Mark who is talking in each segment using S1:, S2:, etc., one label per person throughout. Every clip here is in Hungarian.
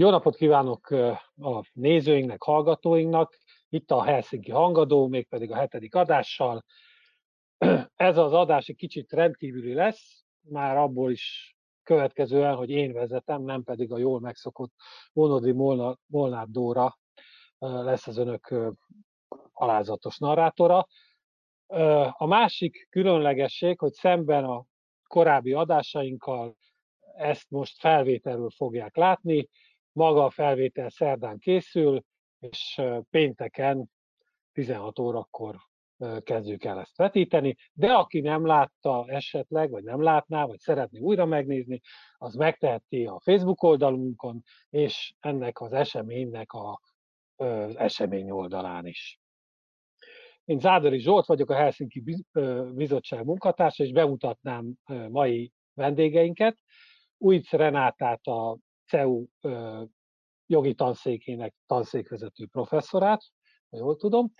S1: Jó napot kívánok a nézőinknek, hallgatóinknak! Itt a Helsinki Hangadó, mégpedig a hetedik adással. Ez az adás egy kicsit rendkívüli lesz, már abból is következően, hogy én vezetem, nem pedig a jól megszokott Vonodri Molnár Dóra lesz az önök alázatos narrátora. A másik különlegesség, hogy szemben a korábbi adásainkkal ezt most felvételről fogják látni, maga a felvétel szerdán készül, és pénteken 16 órakor kezdjük el ezt vetíteni, de aki nem látta esetleg, vagy nem látná, vagy szeretné újra megnézni, az megteheti a Facebook oldalunkon, és ennek az eseménynek a, az esemény oldalán is. Én Zádori Zsolt vagyok, a Helsinki Bizottság munkatársa, és bemutatnám mai vendégeinket. Újc Renátát a CEU jogi tanszékének tanszékvezető professzorát, ha jól tudom,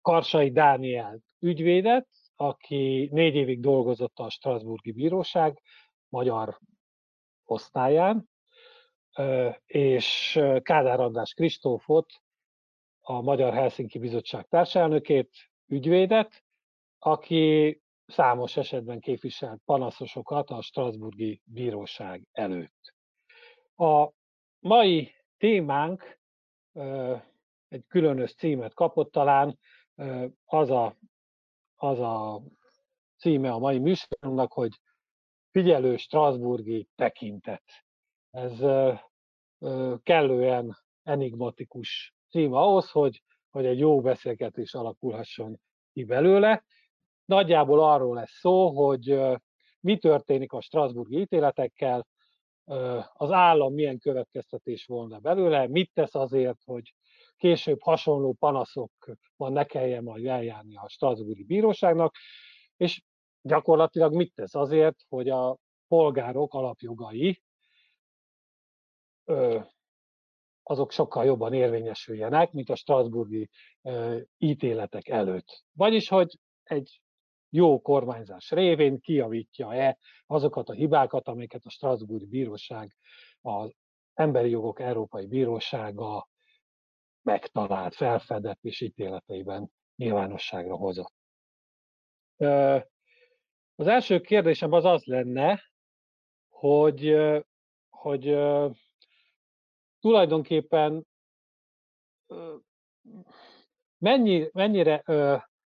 S1: Karsai Dániel ügyvédet, aki négy évig dolgozott a Strasburgi Bíróság magyar osztályán, és Kádár András Kristófot, a Magyar Helsinki Bizottság társelnökét, ügyvédet, aki számos esetben képviselt panaszosokat a Strasburgi Bíróság előtt. A mai témánk egy különös címet kapott talán, az a, az a címe a mai műsorunknak, hogy figyelő Strasburgi tekintet. Ez kellően enigmatikus cím ahhoz, hogy, hogy egy jó beszélgetés alakulhasson ki belőle. Nagyjából arról lesz szó, hogy mi történik a Strasburgi ítéletekkel, az állam milyen következtetés volna belőle, mit tesz azért, hogy később hasonló panaszokban ne kelljen majd eljárni a Strasburgi Bíróságnak, és gyakorlatilag mit tesz azért, hogy a polgárok alapjogai azok sokkal jobban érvényesüljenek, mint a Strasburgi ítéletek előtt. Vagyis, hogy egy jó kormányzás révén kiavítja-e azokat a hibákat, amiket a Strasbourg Bíróság, az Emberi Jogok Európai Bírósága megtalált, felfedett és ítéleteiben nyilvánosságra hozott. Az első kérdésem az az lenne, hogy, hogy tulajdonképpen mennyi, mennyire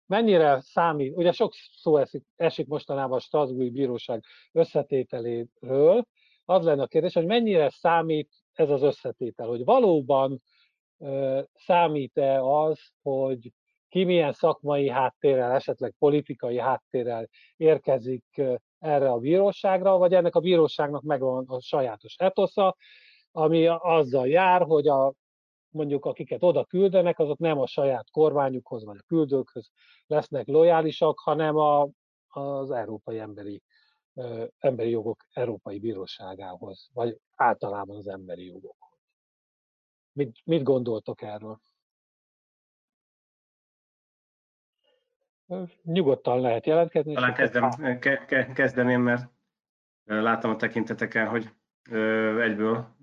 S1: mennyire számít, ugye sok szó esik, esik mostanában a Strasbourg Bíróság összetételéről, az lenne a kérdés, hogy mennyire számít ez az összetétel, hogy valóban számít-e az, hogy ki milyen szakmai háttérrel, esetleg politikai háttérrel érkezik erre a bíróságra, vagy ennek a bíróságnak megvan a sajátos etosza, ami azzal jár, hogy a mondjuk akiket oda küldenek, azok nem a saját kormányukhoz vagy a küldőkhöz lesznek lojálisak, hanem a, az Európai Emberi, ö, Emberi Jogok Európai Bíróságához, vagy általában az emberi jogokhoz. Mit, mit gondoltok erről? Nyugodtan lehet jelentkezni.
S2: Talán kezdem, ke, ke, kezdem én, mert látom a tekinteteken, hogy egyből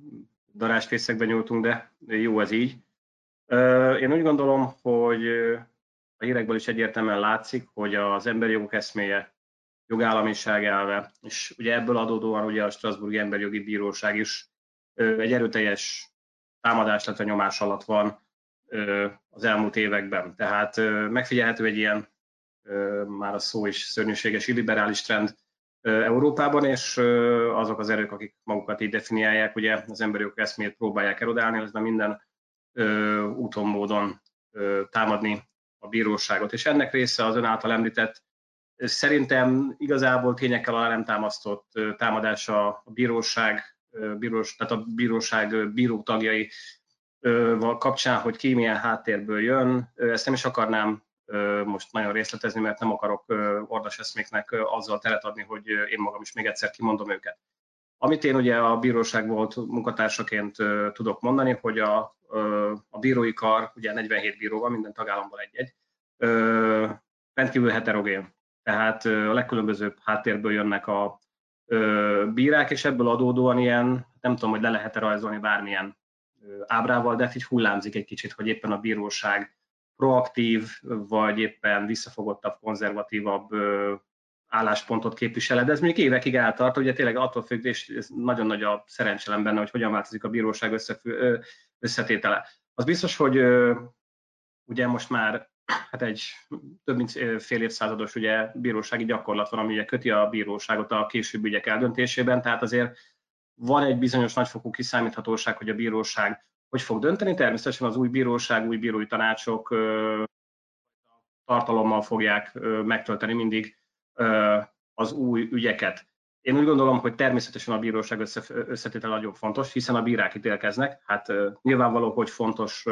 S2: darásfészekbe nyúltunk, de jó ez így. Én úgy gondolom, hogy a hírekből is egyértelműen látszik, hogy az emberi jogok eszméje, jogállamiság elve, és ugye ebből adódóan ugye a Strasburgi Emberi Jogi Bíróság is egy erőteljes támadás, illetve nyomás alatt van az elmúlt években. Tehát megfigyelhető egy ilyen, már a szó is szörnyűséges illiberális trend, Európában, és azok az erők, akik magukat így definiálják, ugye az emberi jogok eszmét próbálják erodálni, az minden úton, módon támadni a bíróságot. És ennek része az ön által említett, szerintem igazából tényekkel alá nem támasztott támadása a bíróság, bírós, tehát a bíróság bíró tagjai kapcsán, hogy ki milyen háttérből jön. Ezt nem is akarnám most nagyon részletezni, mert nem akarok ordas eszméknek azzal teret adni, hogy én magam is még egyszer kimondom őket. Amit én ugye a bíróság volt munkatársaként tudok mondani, hogy a, a bírói kar, ugye 47 bíró van, minden tagállamban egy-egy, rendkívül heterogén. Tehát a legkülönbözőbb háttérből jönnek a bírák, és ebből adódóan ilyen nem tudom, hogy le lehet-e rajzolni bármilyen ábrával, de így hullámzik egy kicsit, hogy éppen a bíróság proaktív, vagy éppen visszafogottabb, konzervatívabb álláspontot képvisel, de ez még évekig eltart, ugye tényleg attól függ, és ez nagyon nagy a szerencselem benne, hogy hogyan változik a bíróság összefü, összetétele. Az biztos, hogy ugye most már hát egy több mint fél évszázados ugye bírósági gyakorlat van, ami ugye köti a bíróságot a később ügyek eldöntésében, tehát azért van egy bizonyos nagyfokú kiszámíthatóság, hogy a bíróság hogy fog dönteni. Természetesen az új bíróság, új bírói tanácsok tartalommal fogják megtölteni mindig az új ügyeket. Én úgy gondolom, hogy természetesen a bíróság összetétel nagyon fontos, hiszen a bírák ítélkeznek. Hát nyilvánvaló, hogy fontos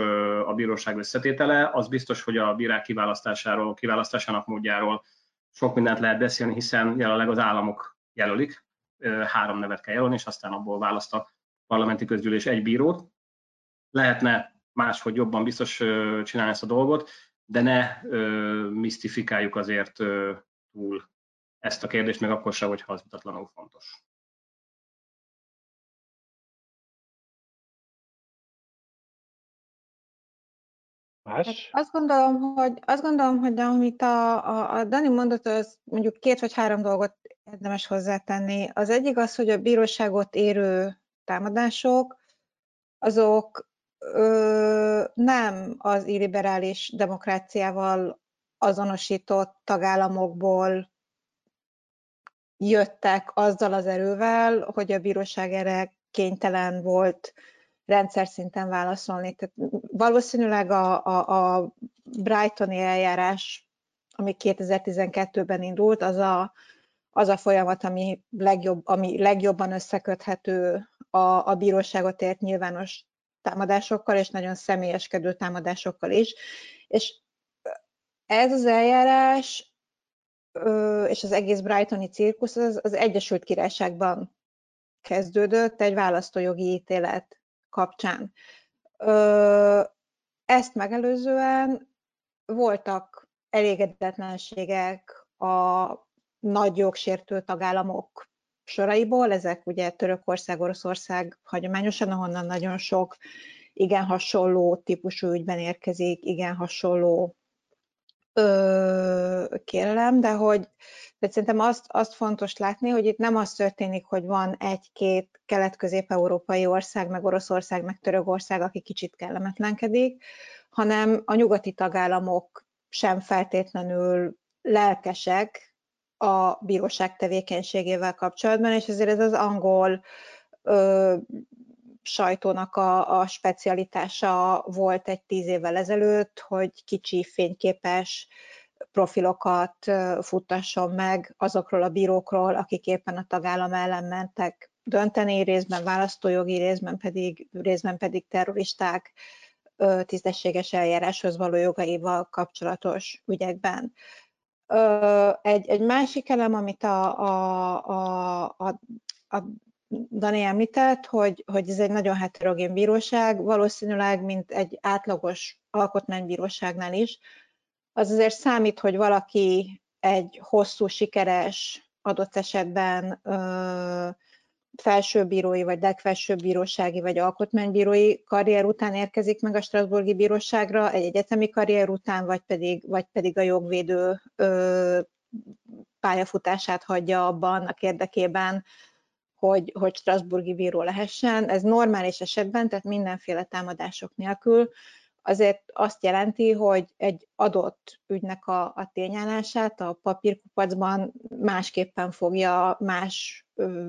S2: a bíróság összetétele. Az biztos, hogy a bírák kiválasztásáról, kiválasztásának módjáról sok mindent lehet beszélni, hiszen jelenleg az államok jelölik, három nevet kell jelölni, és aztán abból választ a parlamenti közgyűlés egy bírót. Lehetne máshogy jobban biztos csinálni ezt a dolgot, de ne misztifikáljuk azért túl ezt a kérdést, meg akkor sem, hogyha az mutatlanul fontos.
S3: Más? Hát azt gondolom, hogy, azt gondolom, hogy amit a, a, a Dani mondott, az mondjuk két vagy három dolgot érdemes hozzátenni. Az egyik az, hogy a bíróságot érő támadások, azok ö, nem az illiberális demokráciával azonosított tagállamokból jöttek azzal az erővel, hogy a bíróság erre kénytelen volt rendszer szinten válaszolni. Tehát valószínűleg a, a, a Brightoni eljárás, ami 2012-ben indult, az a, az a folyamat, ami, legjobb, ami legjobban összeköthető a, a bíróságot ért nyilvános támadásokkal, és nagyon személyeskedő támadásokkal is. És ez az eljárás és az egész Brightoni cirkusz az, az Egyesült Királyságban kezdődött egy választójogi ítélet kapcsán. Ezt megelőzően voltak elégedetlenségek a nagy jogsértő tagállamok soraiból, ezek ugye Törökország, Oroszország hagyományosan, ahonnan nagyon sok igen hasonló típusú ügyben érkezik, igen hasonló ö, kérelem, de hogy de szerintem azt, azt fontos látni, hogy itt nem az történik, hogy van egy-két kelet-közép-európai ország, meg Oroszország, meg Törökország, aki kicsit kellemetlenkedik, hanem a nyugati tagállamok sem feltétlenül lelkesek a bíróság tevékenységével kapcsolatban, és ezért ez az angol ö, sajtónak a, a specialitása volt egy tíz évvel ezelőtt, hogy kicsi fényképes profilokat futtasson meg azokról a bírókról, akik éppen a tagállam ellen mentek dönteni, részben választójogi, részben pedig, részben pedig terroristák tisztességes eljáráshoz való jogaival kapcsolatos ügyekben. Egy, egy másik elem, amit a, a, a, a, a Dani említett, hogy, hogy ez egy nagyon heterogén bíróság, valószínűleg, mint egy átlagos alkotmánybíróságnál is, az azért számít, hogy valaki egy hosszú, sikeres, adott esetben ö, felsőbírói, vagy legfelsőbb bírósági, vagy alkotmánybírói karrier után érkezik meg a Strasburgi Bíróságra, egy egyetemi karrier után, vagy pedig, vagy pedig a jogvédő ö, pályafutását hagyja abban annak érdekében, hogy, hogy Strasburgi bíró lehessen. Ez normális esetben, tehát mindenféle támadások nélkül azért azt jelenti, hogy egy adott ügynek a, a tényállását a papírkupacban másképpen fogja, más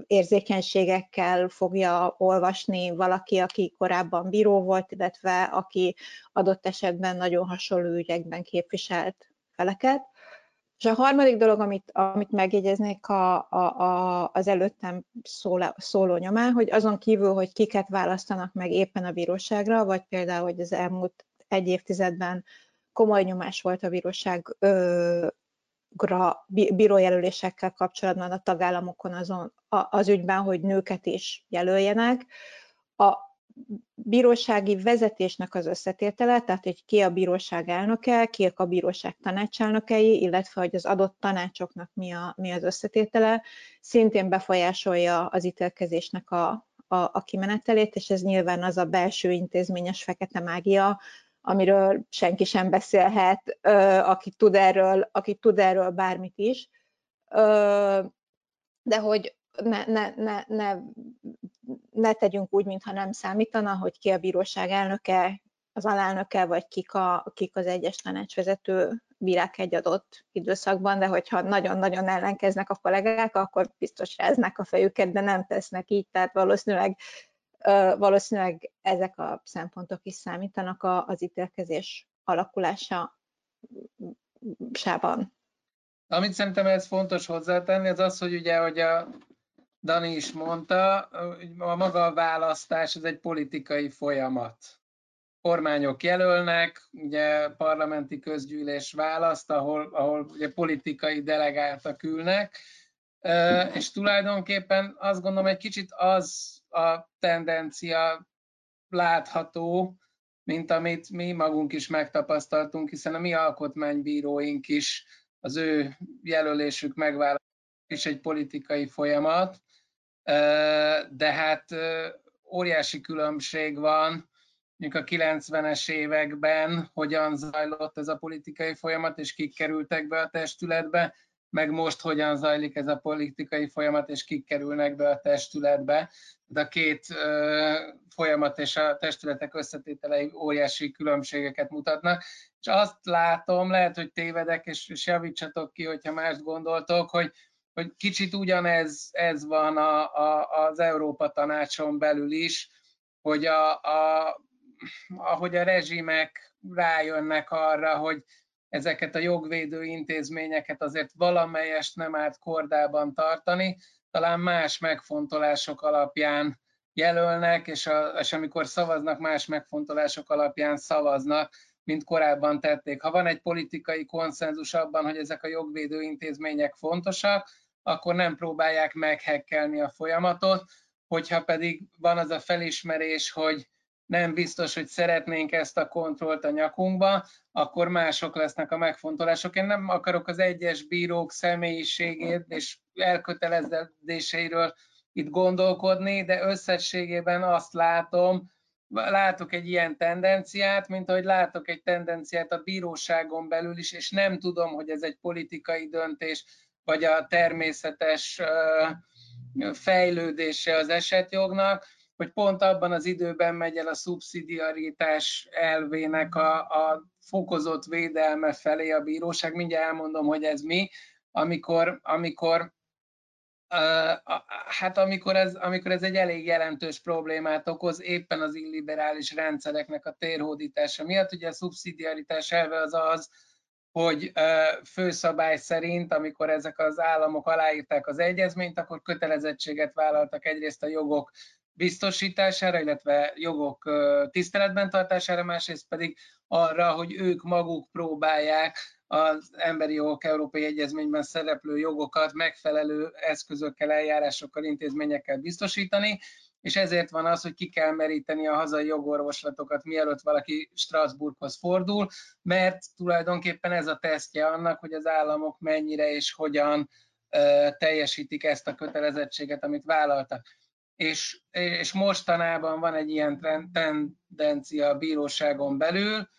S3: érzékenységekkel fogja olvasni valaki, aki korábban bíró volt, illetve aki adott esetben nagyon hasonló ügyekben képviselt feleket. És a harmadik dolog, amit, amit megjegyeznék a, a, a, az előttem szóló, szóló nyomán, hogy azon kívül, hogy kiket választanak meg éppen a bíróságra, vagy például, hogy az elmúlt egy évtizedben komoly nyomás volt a bíróság bírójelölésekkel kapcsolatban a tagállamokon azon, az ügyben, hogy nőket is jelöljenek. A bírósági vezetésnek az összetétele, tehát hogy ki a bíróság elnöke, ki a bíróság tanácselnökei, illetve hogy az adott tanácsoknak mi, a, mi az összetétele, szintén befolyásolja az ítélkezésnek a, a, a kimenetelét, és ez nyilván az a belső intézményes fekete mágia, amiről senki sem beszélhet, aki tud erről, aki tud erről bármit is. De hogy ne, ne, ne, ne, ne tegyünk úgy, mintha nem számítana, hogy ki a bíróság elnöke, az alelnöke, vagy kik, a, kik az egyes tanácsvezető bírák egy adott időszakban, de hogyha nagyon-nagyon ellenkeznek a kollégák, akkor biztos ráznak a fejüket, de nem tesznek így, tehát valószínűleg, valószínűleg ezek a szempontok is számítanak az ítélkezés alakulása sában.
S4: Amit szerintem ez fontos hozzátenni, az az, hogy ugye, hogy a Dani is mondta, a maga a választás, ez egy politikai folyamat. Kormányok jelölnek, ugye parlamenti közgyűlés választ, ahol, ahol ugye politikai delegáltak ülnek, és tulajdonképpen azt gondolom, egy kicsit az a tendencia látható, mint amit mi magunk is megtapasztaltunk, hiszen a mi alkotmánybíróink is az ő jelölésük megválasztás is egy politikai folyamat, de hát óriási különbség van mondjuk a 90-es években hogyan zajlott ez a politikai folyamat, és kik kerültek be a testületbe, meg most hogyan zajlik ez a politikai folyamat, és kik kerülnek be a testületbe. De a két ö, folyamat és a testületek összetételei óriási különbségeket mutatnak. És azt látom, lehet, hogy tévedek, és, és javítsatok ki, hogyha mást gondoltok, hogy, hogy kicsit ugyanez ez van a, a, az Európa Tanácson belül is, hogy a, a ahogy a rezsimek rájönnek arra, hogy ezeket a jogvédő intézményeket azért valamelyest nem árt kordában tartani, talán más megfontolások alapján jelölnek, és, a, és amikor szavaznak, más megfontolások alapján szavaznak, mint korábban tették. Ha van egy politikai konszenzus abban, hogy ezek a jogvédő intézmények fontosak, akkor nem próbálják meghekkelni a folyamatot, hogyha pedig van az a felismerés, hogy nem biztos, hogy szeretnénk ezt a kontrollt a nyakunkba, akkor mások lesznek a megfontolások. Én nem akarok az egyes bírók személyiségét és elkötelezéseiről itt gondolkodni, de összességében azt látom, látok egy ilyen tendenciát, mint ahogy látok egy tendenciát a bíróságon belül is, és nem tudom, hogy ez egy politikai döntés, vagy a természetes fejlődése az esetjognak, hogy pont abban az időben megy el a szubszidiaritás elvének a, a fokozott védelme felé a bíróság. Mindjárt elmondom, hogy ez mi, amikor, amikor hát amikor ez, amikor ez egy elég jelentős problémát okoz, éppen az illiberális rendszereknek a térhódítása miatt. Ugye a szubszidiaritás elve az az, hogy főszabály szerint, amikor ezek az államok aláírták az egyezményt, akkor kötelezettséget vállaltak egyrészt a jogok biztosítására, illetve jogok tiszteletben tartására, másrészt pedig arra, hogy ők maguk próbálják az Emberi Jogok Európai Egyezményben szereplő jogokat megfelelő eszközökkel, eljárásokkal, intézményekkel biztosítani, és ezért van az, hogy ki kell meríteni a hazai jogorvoslatokat, mielőtt valaki Strasbourghoz fordul, mert tulajdonképpen ez a tesztje annak, hogy az államok mennyire és hogyan teljesítik ezt a kötelezettséget, amit vállaltak. És, és mostanában van egy ilyen tendencia a bíróságon belül,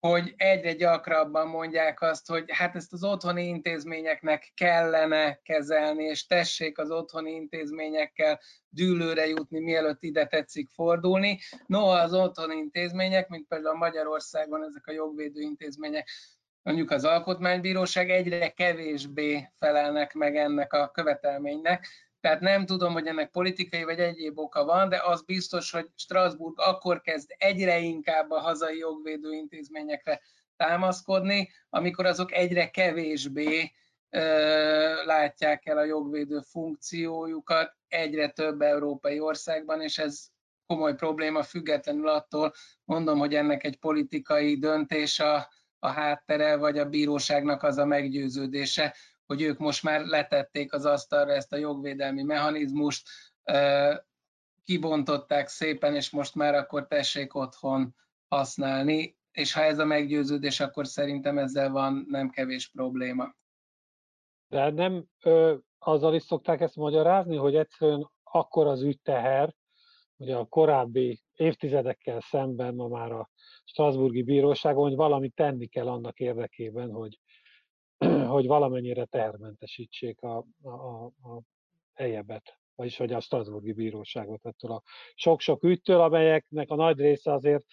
S4: hogy egyre gyakrabban mondják azt, hogy hát ezt az otthoni intézményeknek kellene kezelni, és tessék az otthoni intézményekkel dűlőre jutni, mielőtt ide tetszik fordulni. Noha az otthoni intézmények, mint például Magyarországon ezek a jogvédő intézmények, mondjuk az Alkotmánybíróság egyre kevésbé felelnek meg ennek a követelménynek, tehát nem tudom, hogy ennek politikai vagy egyéb oka van, de az biztos, hogy Strasbourg akkor kezd egyre inkább a hazai jogvédő intézményekre támaszkodni, amikor azok egyre kevésbé ö, látják el a jogvédő funkciójukat egyre több európai országban, és ez komoly probléma, függetlenül attól mondom, hogy ennek egy politikai döntés a, a háttere, vagy a bíróságnak az a meggyőződése, hogy ők most már letették az asztalra ezt a jogvédelmi mechanizmust, kibontották szépen, és most már akkor tessék otthon használni, és ha ez a meggyőződés, akkor szerintem ezzel van nem kevés probléma.
S1: De nem ö, azzal is szokták ezt magyarázni, hogy egyszerűen akkor az ügyteher, ugye a korábbi évtizedekkel szemben ma már a Strasburgi Bíróságon, hogy valamit tenni kell annak érdekében, hogy, hogy valamennyire termentesítsék a, a, a helyebet, vagyis hogy a Strasburgi Bíróságot ettől a sok-sok ügytől, amelyeknek a nagy része azért,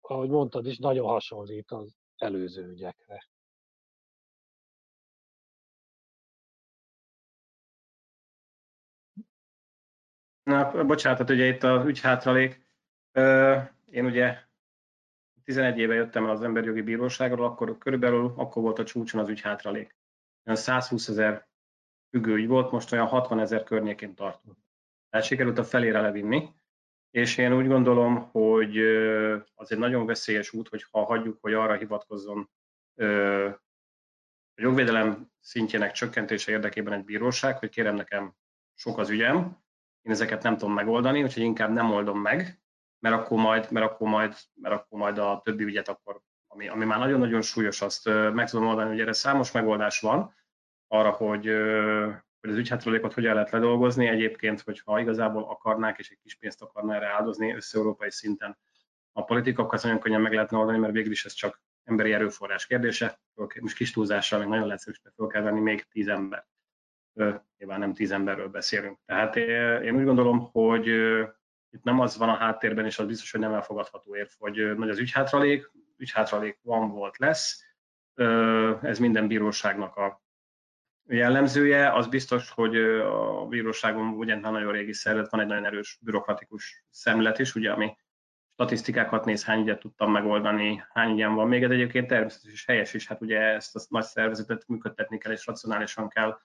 S1: ahogy mondtad is, nagyon hasonlít az előző ügyekre.
S2: Na, bocsánat, ugye itt az ügyhátralék. Én ugye 11 éve jöttem el az emberjogi bíróságról, akkor körülbelül akkor volt a csúcson az ügyhátralék. 120 ezer függő volt, most olyan 60 ezer környékén tartunk. Tehát sikerült a felére levinni, és én úgy gondolom, hogy az egy nagyon veszélyes út, hogy ha hagyjuk, hogy arra hivatkozzon a jogvédelem szintjének csökkentése érdekében egy bíróság, hogy kérem nekem sok az ügyem, én ezeket nem tudom megoldani, úgyhogy inkább nem oldom meg, mert akkor majd, mert akkor majd, mert akkor majd a többi ügyet akkor, ami, ami már nagyon-nagyon súlyos, azt meg tudom oldani, hogy erre számos megoldás van, arra, hogy, hogy az ügyhátralékot hogyan lehet ledolgozni. Egyébként, hogyha igazából akarnák és egy kis pénzt akarná erre áldozni össze-európai szinten, a politikakat nagyon könnyen meg lehetne oldani, mert végül is ez csak emberi erőforrás kérdése. Most kis túlzással még nagyon lehetőségben fel kell venni még tíz ember. Nyilván nem tíz emberről beszélünk. Tehát én úgy gondolom, hogy itt nem az van a háttérben, és az biztos, hogy nem elfogadható érv, hogy nagy az ügyhátralék, ügyhátralék van, volt, lesz. Ez minden bíróságnak a jellemzője. Az biztos, hogy a bíróságon ugye nagyon régi szervezet, van egy nagyon erős bürokratikus szemlet is, ugye, ami statisztikákat néz, hány ügyet tudtam megoldani, hány ügyen van még. Ez egyébként természetesen is helyes is, hát ugye ezt a nagy szervezetet működtetni kell, és racionálisan kell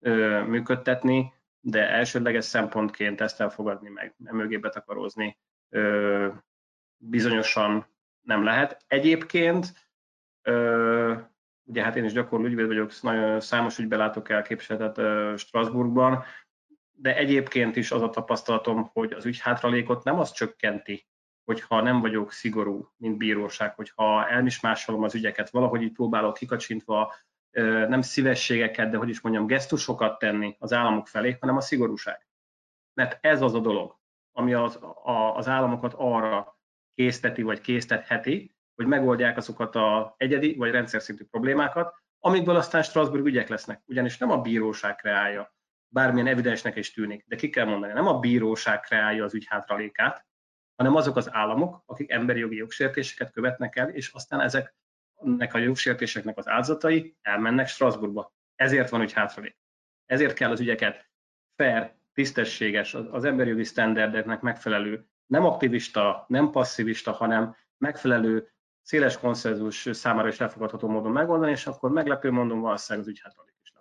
S2: ö, működtetni, de elsődleges szempontként ezt elfogadni meg, mögé betakarózni ö, bizonyosan nem lehet. Egyébként ö, ugye hát én is gyakorló ügyvéd vagyok, nagyon számos ügybe látok el képviseletet Strasbourgban, de egyébként is az a tapasztalatom, hogy az ügyhátralékot nem az csökkenti, hogyha nem vagyok szigorú, mint bíróság, hogyha elmismásolom az ügyeket, valahogy így próbálok kikacsintva nem szívességeket, de hogy is mondjam, gesztusokat tenni az államok felé, hanem a szigorúság. Mert ez az a dolog, ami az, a, az államokat arra készteti vagy késztetheti, hogy megoldják azokat a egyedi vagy rendszer szintű problémákat, amikből aztán Strasbourg ügyek lesznek. Ugyanis nem a bíróság kreálja, bármilyen evidensnek is tűnik, de ki kell mondani, nem a bíróság kreálja az ügy hátralékát, hanem azok az államok, akik emberi jogi jogsértéseket követnek el, és aztán ezeknek a jogsértéseknek az áldozatai elmennek Strasbourgba. Ezért van ügy hátralék. Ezért kell az ügyeket fair, tisztességes, az emberi jogi sztenderdeknek megfelelő, nem aktivista, nem passzivista, hanem megfelelő széles konszenzus számára is elfogadható módon megoldani, és akkor meglepő mondom, valószínűleg az ügyhátralék is le.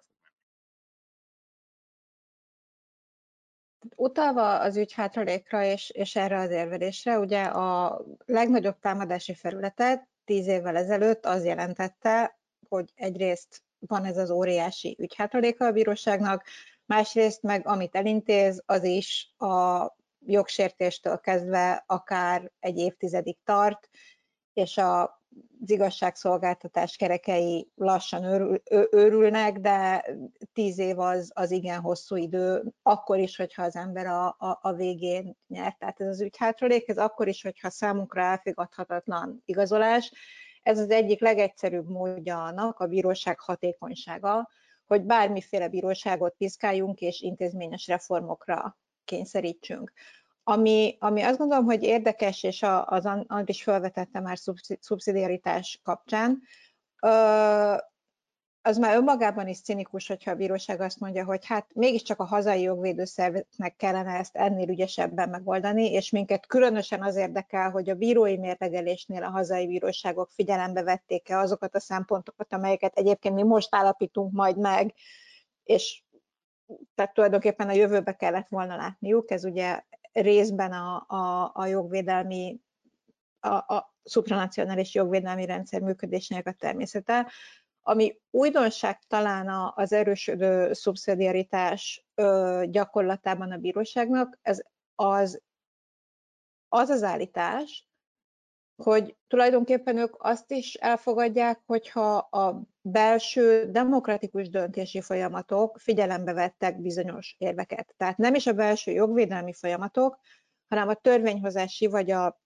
S3: Utalva az ügyhátralékra és, és erre az érvelésre, ugye a legnagyobb támadási felületet tíz évvel ezelőtt az jelentette, hogy egyrészt van ez az óriási ügyhátraléka a bíróságnak, másrészt meg amit elintéz, az is a jogsértéstől kezdve akár egy évtizedig tart, és a, az igazságszolgáltatás kerekei lassan őrül, őrülnek, de tíz év az, az igen hosszú idő, akkor is, hogyha az ember a, a, a végén nyert. Tehát ez az ügyhátralék, ez akkor is, hogyha számunkra elfogadhatatlan igazolás. Ez az egyik legegyszerűbb módja annak a bíróság hatékonysága, hogy bármiféle bíróságot piszkáljunk és intézményes reformokra kényszerítsünk. Ami, ami azt gondolom, hogy érdekes, és az is felvetette már szubszidiaritás kapcsán, az már önmagában is cinikus, hogyha a bíróság azt mondja, hogy hát mégiscsak a hazai jogvédőszervnek kellene ezt ennél ügyesebben megoldani, és minket különösen az érdekel, hogy a bírói mérlegelésnél a hazai bíróságok figyelembe vették-e azokat a szempontokat, amelyeket egyébként mi most állapítunk majd meg, és tehát tulajdonképpen a jövőbe kellett volna látniuk, ez ugye részben a, a, a jogvédelmi, a, a szupranacionális jogvédelmi rendszer működésének a természete, ami újdonság talán az erősödő szubszidiaritás gyakorlatában a bíróságnak, ez az, az az állítás, hogy tulajdonképpen ők azt is elfogadják, hogyha a belső demokratikus döntési folyamatok figyelembe vettek bizonyos érveket. Tehát nem is a belső jogvédelmi folyamatok, hanem a törvényhozási vagy a,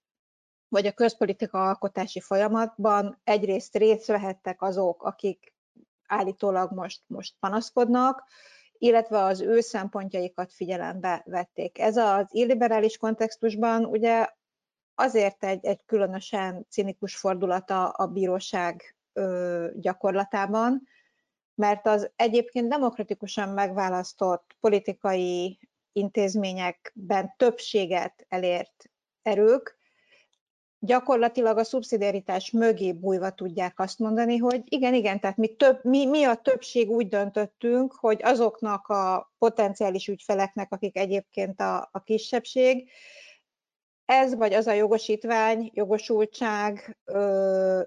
S3: vagy a közpolitika alkotási folyamatban egyrészt részt vehettek azok, akik állítólag most, most panaszkodnak, illetve az ő szempontjaikat figyelembe vették. Ez az illiberális kontextusban ugye azért egy, egy különösen cinikus fordulata a bíróság ö, gyakorlatában, mert az egyébként demokratikusan megválasztott politikai intézményekben többséget elért erők. Gyakorlatilag a szubszidiaritás mögé bújva tudják azt mondani, hogy igen, igen, tehát mi, több, mi, mi a többség úgy döntöttünk, hogy azoknak a potenciális ügyfeleknek, akik egyébként a, a kisebbség, ez vagy az a jogosítvány, jogosultság,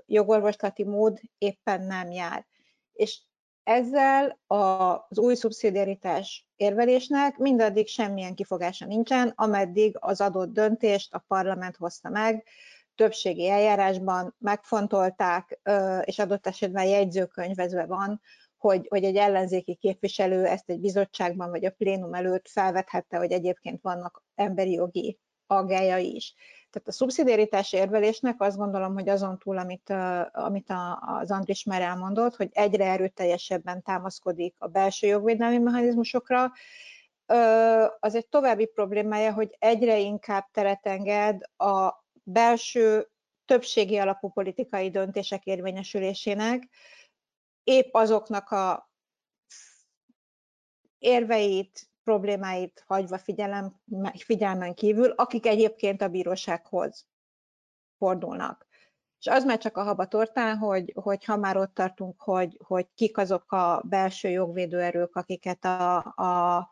S3: jogorvoslati mód éppen nem jár. És ezzel az új szubszidiaritás érvelésnek mindaddig semmilyen kifogása nincsen, ameddig az adott döntést a parlament hozta meg, többségi eljárásban megfontolták, és adott esetben jegyzőkönyvezve van, hogy, hogy egy ellenzéki képviselő ezt egy bizottságban vagy a plénum előtt felvethette, hogy egyébként vannak emberi jogi aggályai is. Tehát a szubszidiaritás érvelésnek azt gondolom, hogy azon túl, amit, amit az Andris már elmondott, hogy egyre erőteljesebben támaszkodik a belső jogvédelmi mechanizmusokra, az egy további problémája, hogy egyre inkább teret enged a belső többségi alapú politikai döntések érvényesülésének, épp azoknak a érveit, problémáit hagyva figyelem, figyelmen kívül, akik egyébként a bírósághoz fordulnak. És az már csak a habatortán, hogy, hogy ha már ott tartunk, hogy, hogy kik azok a belső jogvédőerők, akiket a, a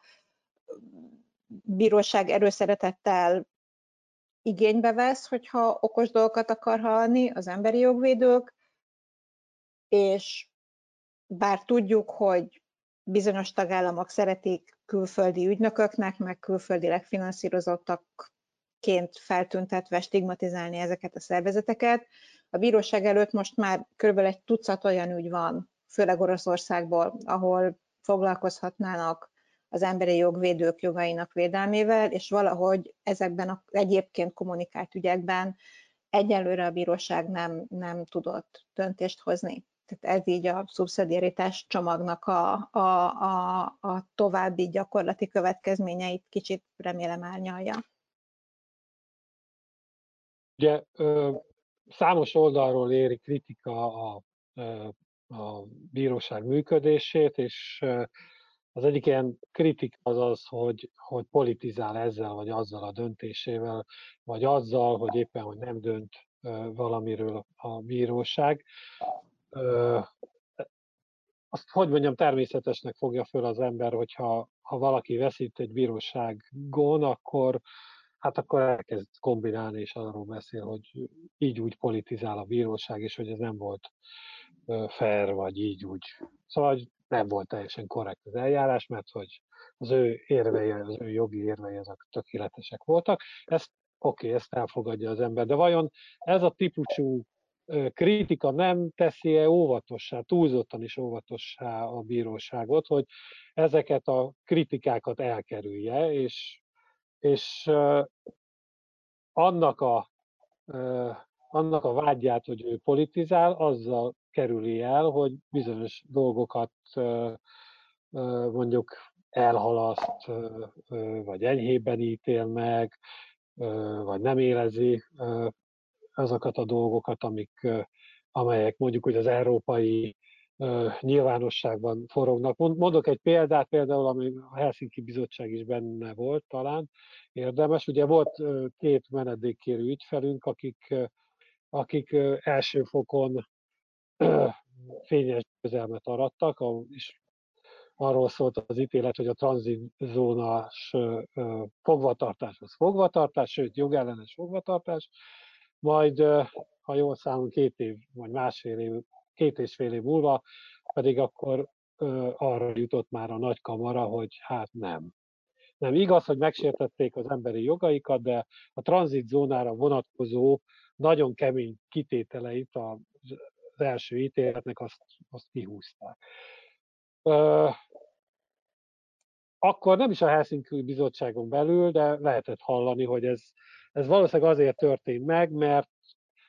S3: bíróság erőszeretettel igénybe vesz, hogyha okos dolgokat akar hallani az emberi jogvédők, és bár tudjuk, hogy bizonyos tagállamok szeretik külföldi ügynököknek, meg külföldileg finanszírozottakként feltüntetve stigmatizálni ezeket a szervezeteket. A bíróság előtt most már kb. egy tucat olyan ügy van, főleg Oroszországból, ahol foglalkozhatnának az emberi jogvédők jogainak védelmével, és valahogy ezekben az egyébként kommunikált ügyekben egyelőre a bíróság nem, nem tudott döntést hozni. Tehát ez így a szubszidiaritás csomagnak a, a, a, a további gyakorlati következményeit kicsit remélem árnyalja.
S1: Ugye számos oldalról éri kritika a, a bíróság működését, és az egyik ilyen kritik az az, hogy, hogy politizál ezzel vagy azzal a döntésével, vagy azzal, hogy éppen, hogy nem dönt valamiről a bíróság. Azt, hogy mondjam, természetesnek fogja föl az ember, hogyha ha valaki veszít egy bíróságon, akkor hát akkor elkezd kombinálni, és arról beszél, hogy így úgy politizál a bíróság, és hogy ez nem volt fair, vagy így úgy. Szóval nem volt teljesen korrekt az eljárás, mert hogy az ő érvei, az ő jogi érvei azok tökéletesek voltak. Ezt oké, okay, ezt elfogadja az ember, de vajon ez a típusú kritika nem teszi-e óvatossá, túlzottan is óvatossá a bíróságot, hogy ezeket a kritikákat elkerülje, és, és annak a, annak a vágyját, hogy ő politizál, azzal kerüli el, hogy bizonyos dolgokat mondjuk elhalaszt, vagy enyhében ítél meg, vagy nem érezi azokat a dolgokat, amik, amelyek mondjuk hogy az európai nyilvánosságban forognak. Mondok egy példát, például, ami a Helsinki Bizottság is benne volt talán, érdemes. Ugye volt két menedékkérő ügyfelünk, akik, akik első fokon fényes közelmet arattak, és arról szólt az ítélet, hogy a tranzitzónás fogvatartás az fogvatartás, sőt jogellenes fogvatartás, majd, ha jól számolom, két év, vagy másfél év, két és fél év múlva pedig akkor arra jutott már a nagy kamara, hogy hát nem. Nem igaz, hogy megsértették az emberi jogaikat, de a tranzitzónára vonatkozó nagyon kemény kitételeit az első ítéletnek azt, azt kihúzták. akkor nem is a Helsinki Bizottságon belül, de lehetett hallani, hogy ez, ez valószínűleg azért történt meg, mert,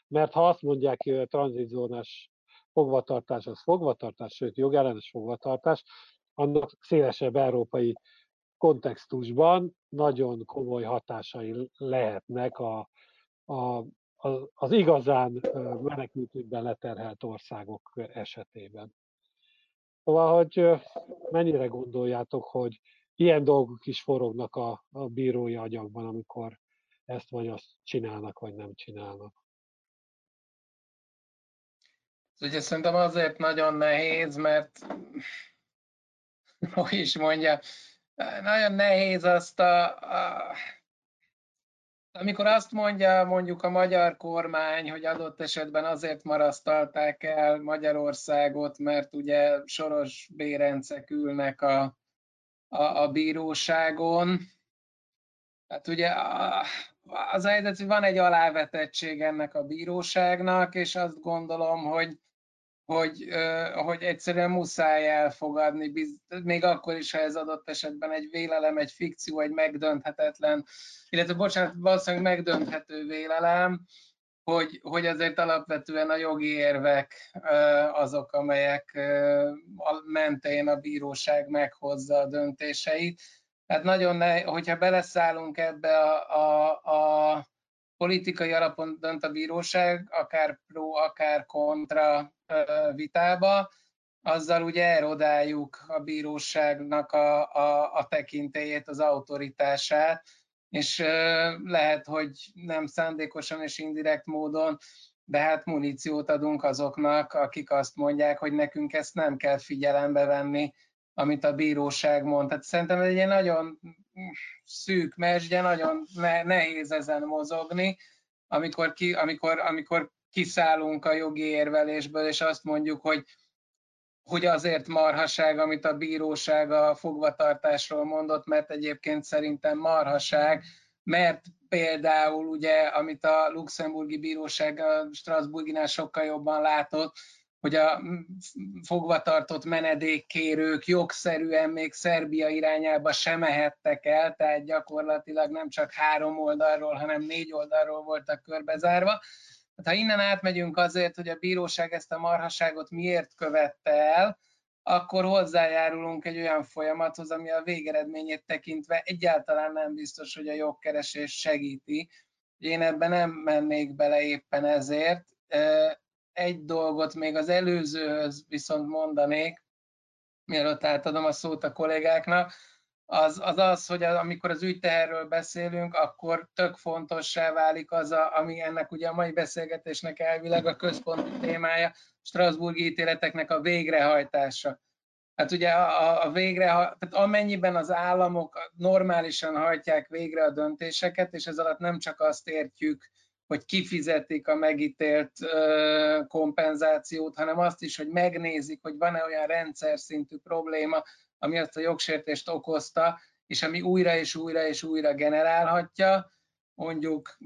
S1: mert ha azt mondják, hogy a tranzitzónás fogvatartás az fogvatartás, sőt jogellenes fogvatartás, annak szélesebb európai kontextusban nagyon komoly hatásai lehetnek a, a, az igazán menekültügyben leterhelt országok esetében. Szóval, hogy mennyire gondoljátok, hogy ilyen dolgok is forognak a, a bírói anyagban, amikor ezt vagy azt csinálnak, vagy nem csinálnak.
S4: Ugye szerintem azért nagyon nehéz, mert hogy is mondja, nagyon nehéz azt a, a amikor azt mondja mondjuk a magyar kormány, hogy adott esetben azért marasztalták el Magyarországot, mert ugye soros bérencek ülnek a, a, a bíróságon, hát ugye az a helyzet, hogy van egy alávetettség ennek a bíróságnak, és azt gondolom, hogy hogy, hogy egyszerűen muszáj elfogadni, még akkor is, ha ez adott esetben egy vélelem, egy fikció, egy megdönthetetlen, illetve bocsánat, valószínűleg megdönthető vélelem, hogy, hogy azért alapvetően a jogi érvek azok, amelyek mentén a bíróság meghozza a döntéseit. Tehát nagyon ne, hogyha beleszállunk ebbe a, a, a politikai alapon dönt a bíróság, akár pro, akár kontra vitába, azzal ugye erodáljuk a bíróságnak a, a, a tekintélyét, az autoritását, és lehet, hogy nem szándékosan és indirekt módon, de hát muníciót adunk azoknak, akik azt mondják, hogy nekünk ezt nem kell figyelembe venni, amit a bíróság mond. Tehát szerintem egy nagyon szűk mesdje, nagyon nehéz ezen mozogni, amikor, ki, amikor, amikor kiszállunk a jogi érvelésből, és azt mondjuk, hogy hogy azért marhaság, amit a bíróság a fogvatartásról mondott, mert egyébként szerintem marhaság, mert például ugye, amit a luxemburgi bíróság a Strasburginál sokkal jobban látott, hogy a fogvatartott menedékkérők jogszerűen még Szerbia irányába sem mehettek el, tehát gyakorlatilag nem csak három oldalról, hanem négy oldalról voltak körbezárva. Hát, ha innen átmegyünk azért, hogy a bíróság ezt a marhaságot miért követte el, akkor hozzájárulunk egy olyan folyamathoz, ami a végeredményét tekintve egyáltalán nem biztos, hogy a jogkeresés segíti. Én ebben nem mennék bele éppen ezért egy dolgot még az előzőhöz viszont mondanék, mielőtt átadom a szót a kollégáknak, az az, az hogy amikor az ügyteherről beszélünk, akkor tök fontossá válik az, a, ami ennek ugye a mai beszélgetésnek elvileg a központi témája, Strasburgi ítéleteknek a végrehajtása. Hát ugye a, a végre, tehát amennyiben az államok normálisan hajtják végre a döntéseket, és ez alatt nem csak azt értjük, hogy kifizetik a megítélt kompenzációt, hanem azt is, hogy megnézik, hogy van-e olyan rendszer szintű probléma, ami azt a jogsértést okozta, és ami újra és újra és újra generálhatja, mondjuk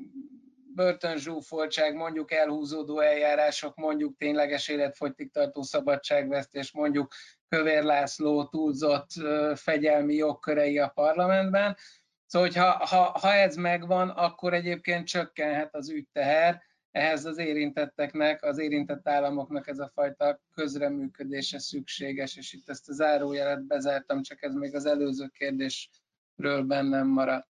S4: börtönzsúfoltság, mondjuk elhúzódó eljárások, mondjuk tényleges életfogytig tartó szabadságvesztés, mondjuk Kövér László túlzott fegyelmi jogkörei a parlamentben, Szóval, hogy ha, ha, ha ez megvan, akkor egyébként csökkenhet az ügyteher, ehhez az érintetteknek, az érintett államoknak ez a fajta közreműködése szükséges, és itt ezt a zárójelet bezártam, csak ez még az előző kérdésről bennem maradt.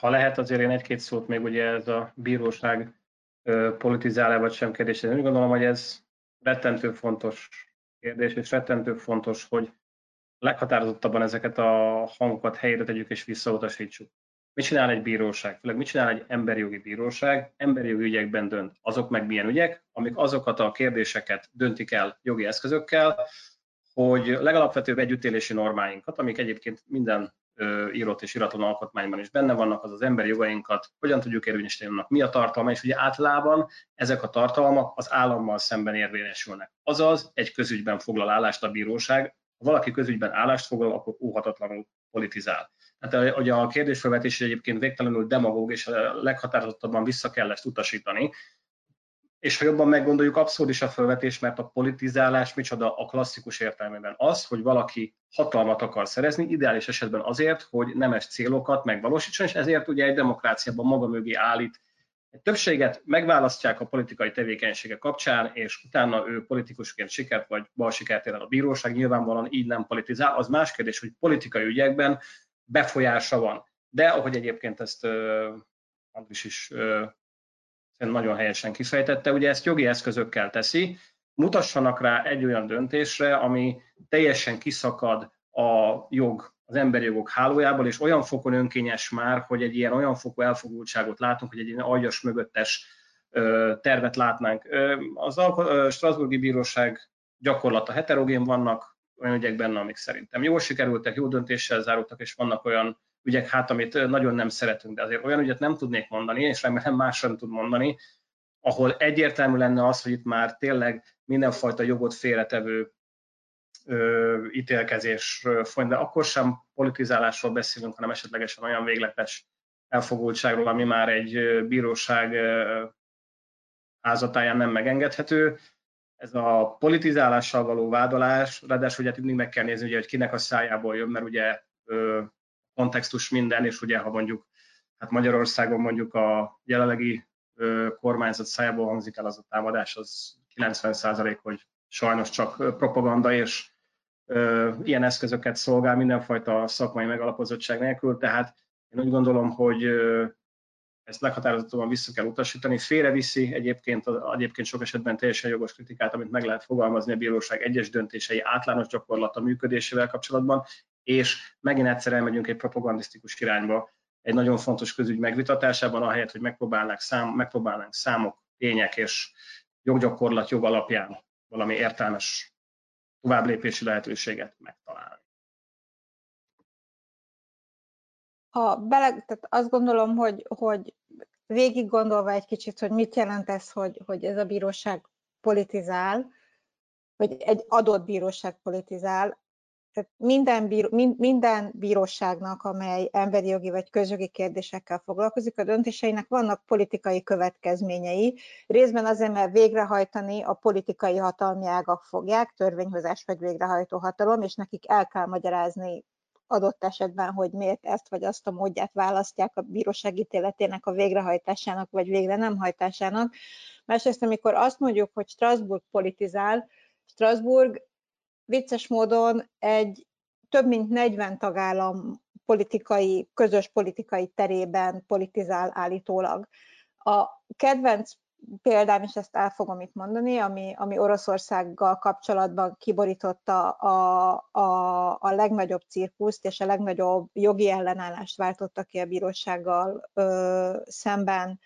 S2: Ha lehet, azért én egy-két szót még ugye ez a bíróság politizál-e vagy sem kérdés. Én úgy gondolom, hogy ez rettentő fontos kérdés, és rettentő fontos, hogy leghatározottabban ezeket a hangokat helyre tegyük és visszautasítsuk. Mit csinál egy bíróság? Főleg mit csinál egy emberi jogi bíróság? Emberi jogi ügyekben dönt. Azok meg milyen ügyek, amik azokat a kérdéseket döntik el jogi eszközökkel, hogy legalapvetőbb együttélési normáinkat, amik egyébként minden írott és iratlan alkotmányban is benne vannak, az az emberi jogainkat, hogyan tudjuk érvényesíteni annak, mi a tartalma, és ugye általában ezek a tartalmak az állammal szemben érvényesülnek. Azaz egy közügyben foglal állást a bíróság, ha valaki közügyben állást foglal, akkor óhatatlanul politizál. Tehát hogy a kérdésfelvetés egyébként végtelenül demagóg, és leghatározottabban vissza kell ezt utasítani. és ha jobban meggondoljuk, abszurd is a felvetés, mert a politizálás micsoda a klasszikus értelmében. Az, hogy valaki hatalmat akar szerezni, ideális esetben azért, hogy nemes célokat megvalósítson, és ezért ugye egy demokráciában maga mögé állít egy többséget, megválasztják a politikai tevékenysége kapcsán, és utána ő politikusként sikert vagy bal sikert ér a bíróság, nyilvánvalóan így nem politizál. Az más kérdés, hogy politikai ügyekben befolyása van. De ahogy egyébként ezt uh, Andris is uh, nagyon helyesen kifejtette, ugye ezt jogi eszközökkel teszi, mutassanak rá egy olyan döntésre, ami teljesen kiszakad a jog, az emberi jogok hálójából, és olyan fokon önkényes már, hogy egy ilyen olyan fokú elfogultságot látunk, hogy egy ilyen aljas mögöttes tervet látnánk. Az Strasburgi Bíróság gyakorlata heterogén vannak, olyan ügyek benne, amik szerintem jól sikerültek, jó döntéssel zárultak, és vannak olyan ügyek, hát amit nagyon nem szeretünk, de azért olyan ügyet nem tudnék mondani, és remélem más sem tud mondani, ahol egyértelmű lenne az, hogy itt már tényleg mindenfajta jogot félretevő ö, ítélkezés folyam, de akkor sem politizálásról beszélünk, hanem esetlegesen olyan végletes elfogultságról, ami már egy bíróság házatáján nem megengedhető. Ez a politizálással való vádolás, ráadásul ugye mindig meg kell nézni, ugye, hogy kinek a szájából jön, mert ugye kontextus minden, és ugye ha mondjuk hát Magyarországon mondjuk a jelenlegi kormányzat szájából hangzik el az a támadás, az 90% hogy sajnos csak propaganda, és ilyen eszközöket szolgál mindenfajta szakmai megalapozottság nélkül, tehát én úgy gondolom, hogy ezt meghatározottan vissza kell utasítani. Félreviszi egyébként, egyébként sok esetben teljesen jogos kritikát, amit meg lehet fogalmazni a bíróság egyes döntései általános gyakorlata működésével kapcsolatban, és megint egyszer elmegyünk egy propagandisztikus irányba, egy nagyon fontos közügy megvitatásában, ahelyett, hogy megpróbálnánk, szám, megpróbálnánk számok, tények és joggyakorlat jog alapján valami értelmes továbblépési lehetőséget megtalálni.
S3: Ha bele, tehát azt gondolom, hogy, hogy végig gondolva egy kicsit, hogy mit jelent ez, hogy, hogy ez a bíróság politizál, hogy egy adott bíróság politizál, tehát minden, bíró, minden bíróságnak, amely emberi jogi vagy közjogi kérdésekkel foglalkozik, a döntéseinek vannak politikai következményei, részben azért, mert végrehajtani a politikai hatalmi ágak fogják, törvényhozás vagy végrehajtó hatalom, és nekik el kell magyarázni adott esetben, hogy miért ezt vagy azt a módját választják a bíróság ítéletének a végrehajtásának vagy végre nem hajtásának. Másrészt, amikor azt mondjuk, hogy Strasbourg politizál, Strasbourg vicces módon egy több mint 40 tagállam politikai, közös politikai terében politizál állítólag. A kedvenc példám, és ezt el fogom itt mondani, ami, ami Oroszországgal kapcsolatban kiborította a, a, a legnagyobb cirkuszt, és a legnagyobb jogi ellenállást váltotta ki a bírósággal ö, szemben,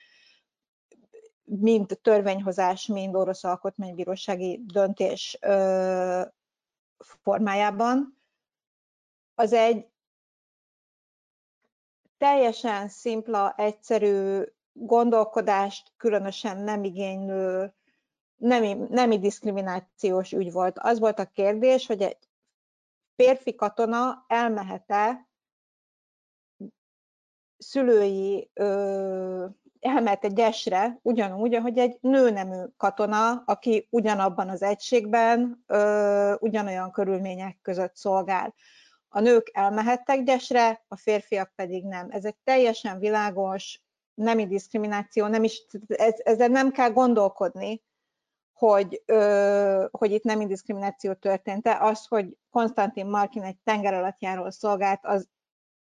S3: mind törvényhozás, mind orosz alkotmánybírósági döntés ö, formájában, az egy teljesen szimpla, egyszerű gondolkodást különösen nem igénylő, nemi, nemi diszkriminációs ügy volt. Az volt a kérdés, hogy egy férfi katona elmehet-e szülői ö, elmehet egy esre, ugyanúgy, ahogy egy nőnemű katona, aki ugyanabban az egységben, ö, ugyanolyan körülmények között szolgál. A nők elmehettek gyesre, a férfiak pedig nem. Ez egy teljesen világos nemi diszkrimináció, nem is, ez, ezzel nem kell gondolkodni, hogy, ö, hogy itt nemi diszkrimináció történt-e. Az, hogy Konstantin Markin egy tengeralattjáról szolgált, az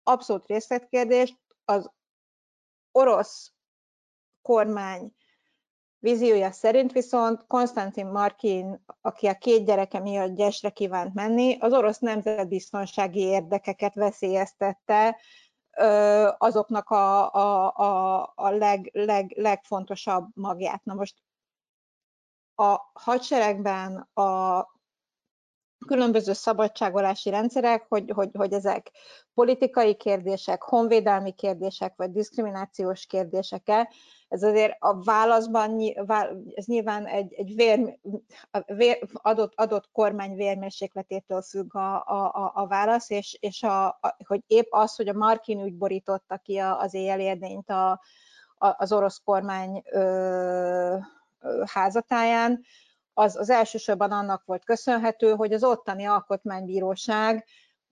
S3: abszolút részletkérdés. Az orosz kormány víziója szerint viszont Konstantin Markin, aki a két gyereke miatt gyesre kívánt menni, az orosz nemzetbiztonsági érdekeket veszélyeztette azoknak a, a, a, a leg, leg, legfontosabb magját. Na most a hadseregben a különböző szabadságolási rendszerek, hogy, hogy, hogy ezek politikai kérdések, honvédelmi kérdések, vagy diszkriminációs kérdések-e, ez azért a válaszban, ez nyilván egy, egy vér, vér, adott, adott kormány vérmérsékletétől függ a, a, a válasz, és, és a, a, hogy épp az, hogy a Markin úgy borította ki az éjjelérnényt a, a, az orosz kormány ö, házatáján, az, az elsősorban annak volt köszönhető, hogy az ottani alkotmánybíróság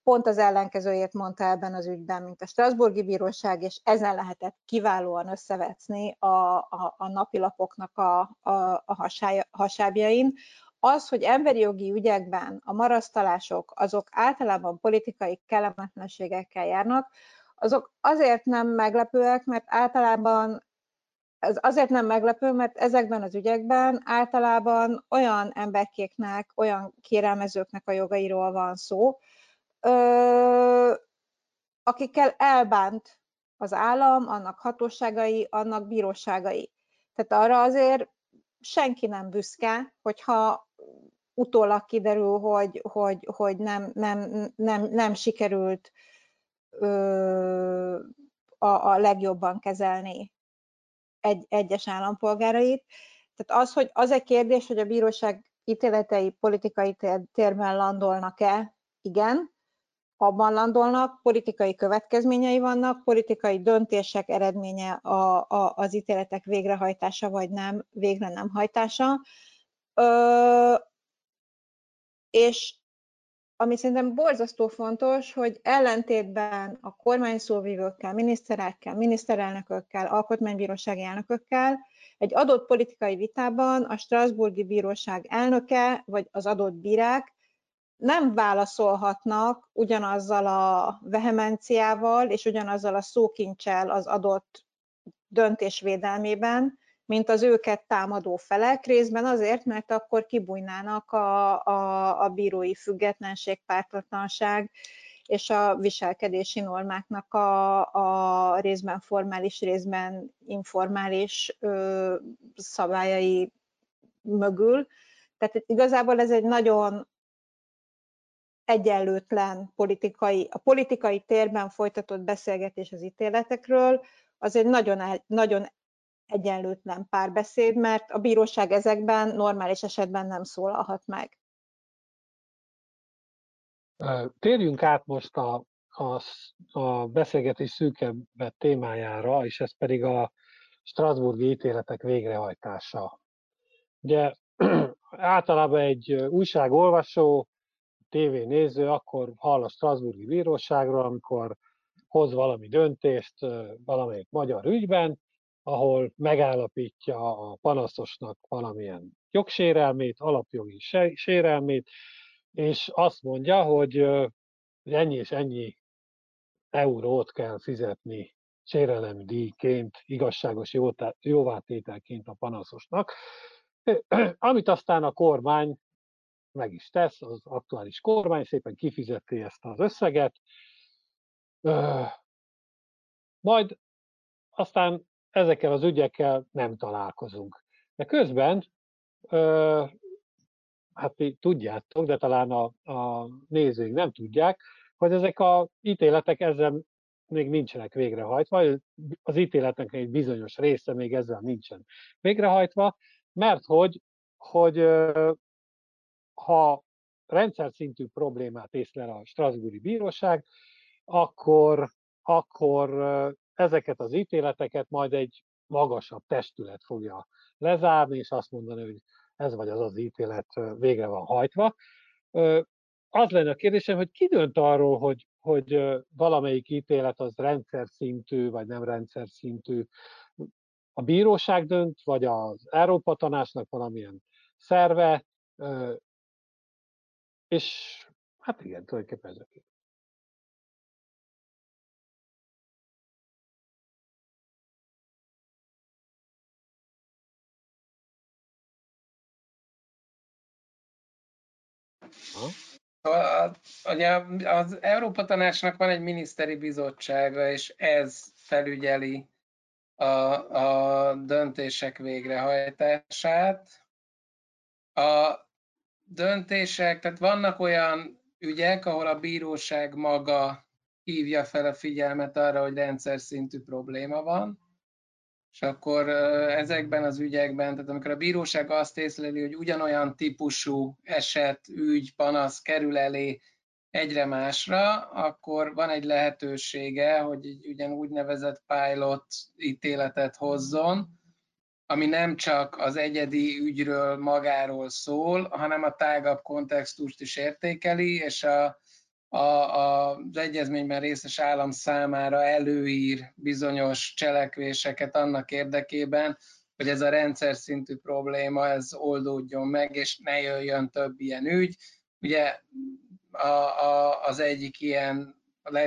S3: pont az ellenkezőjét mondta ebben az ügyben, mint a Strasburgi Bíróság, és ezen lehetett kiválóan összevetni a, a, a napilapoknak a, a, a hasája, hasábjain. Az, hogy emberi jogi ügyekben a marasztalások azok általában politikai kellemetlenségekkel járnak, azok azért nem meglepőek, mert általában ez azért nem meglepő, mert ezekben az ügyekben általában olyan emberkéknek, olyan kérelmezőknek a jogairól van szó, akikkel elbánt az állam, annak hatóságai, annak bíróságai. Tehát arra azért senki nem büszke, hogyha utólag kiderül, hogy, hogy, hogy nem, nem, nem, nem sikerült ö, a, a legjobban kezelni egy, egyes állampolgárait. Tehát az, hogy az egy kérdés, hogy a bíróság ítéletei politikai térben landolnak-e, igen, abban landolnak, politikai következményei vannak, politikai döntések eredménye a, a, az ítéletek végrehajtása vagy nem, végre nem hajtása. Ö, és ami szerintem borzasztó fontos, hogy ellentétben a kormány szóvívőkkel, miniszterekkel, miniszterelnökökkel, alkotmánybírósági elnökökkel, egy adott politikai vitában a Strasburgi Bíróság elnöke, vagy az adott bírák nem válaszolhatnak ugyanazzal a vehemenciával és ugyanazzal a szókincsel az adott döntés védelmében, mint az őket támadó felek, részben azért, mert akkor kibújnának a, a, a bírói függetlenség, pártatlanság és a viselkedési normáknak a, a részben formális, részben informális ö, szabályai mögül. Tehát igazából ez egy nagyon egyenlőtlen politikai, a politikai térben folytatott beszélgetés az ítéletekről, az egy nagyon, nagyon egyenlőtlen párbeszéd, mert a bíróság ezekben normális esetben nem szólalhat meg.
S1: Térjünk át most a, a, a beszélgetés szűkebb témájára, és ez pedig a Strasburgi ítéletek végrehajtása. Ugye általában egy újságolvasó, tévénéző akkor hall a Strasburgi Bíróságról, amikor hoz valami döntést valamelyik magyar ügyben, ahol megállapítja a panaszosnak valamilyen jogsérelmét, alapjogi sérelmét, és azt mondja, hogy ennyi és ennyi eurót kell fizetni díjként, igazságos jóvátételként a panaszosnak, amit aztán a kormány meg is tesz, az aktuális kormány szépen kifizeti ezt az összeget, majd aztán ezekkel az ügyekkel nem találkozunk. De közben, hát ti tudjátok, de talán a, a nézőink nem tudják, hogy ezek az ítéletek ezzel még nincsenek végrehajtva, az ítéletnek egy bizonyos része még ezzel nincsen végrehajtva, mert hogy, hogy ha rendszer szintű problémát észlel a Strasbourgi Bíróság, akkor, akkor ezeket az ítéleteket majd egy magasabb testület fogja lezárni, és azt mondani, hogy ez vagy az az ítélet végre van hajtva. Az lenne a kérdésem, hogy ki dönt arról, hogy, hogy valamelyik ítélet az rendszer szintű, vagy nem rendszer szintű. A bíróság dönt, vagy az Európa Tanácsnak valamilyen szerve, és hát igen, tulajdonképpen ezek.
S4: Ha? Ugye az Európa Tanácsnak van egy miniszteri bizottsága, és ez felügyeli a, a döntések végrehajtását. A döntések, tehát vannak olyan ügyek, ahol a bíróság maga hívja fel a figyelmet arra, hogy rendszer szintű probléma van, és akkor ezekben az ügyekben, tehát amikor a bíróság azt észleli, hogy ugyanolyan típusú eset, ügy, panasz kerül elé egyre másra, akkor van egy lehetősége, hogy egy ugyan úgynevezett pilot ítéletet hozzon, ami nem csak az egyedi ügyről magáról szól, hanem a tágabb kontextust is értékeli, és a, a, a, az egyezményben részes állam számára előír bizonyos cselekvéseket annak érdekében, hogy ez a rendszer szintű probléma ez oldódjon meg, és ne jöjjön több ilyen ügy. Ugye a, a, az egyik ilyen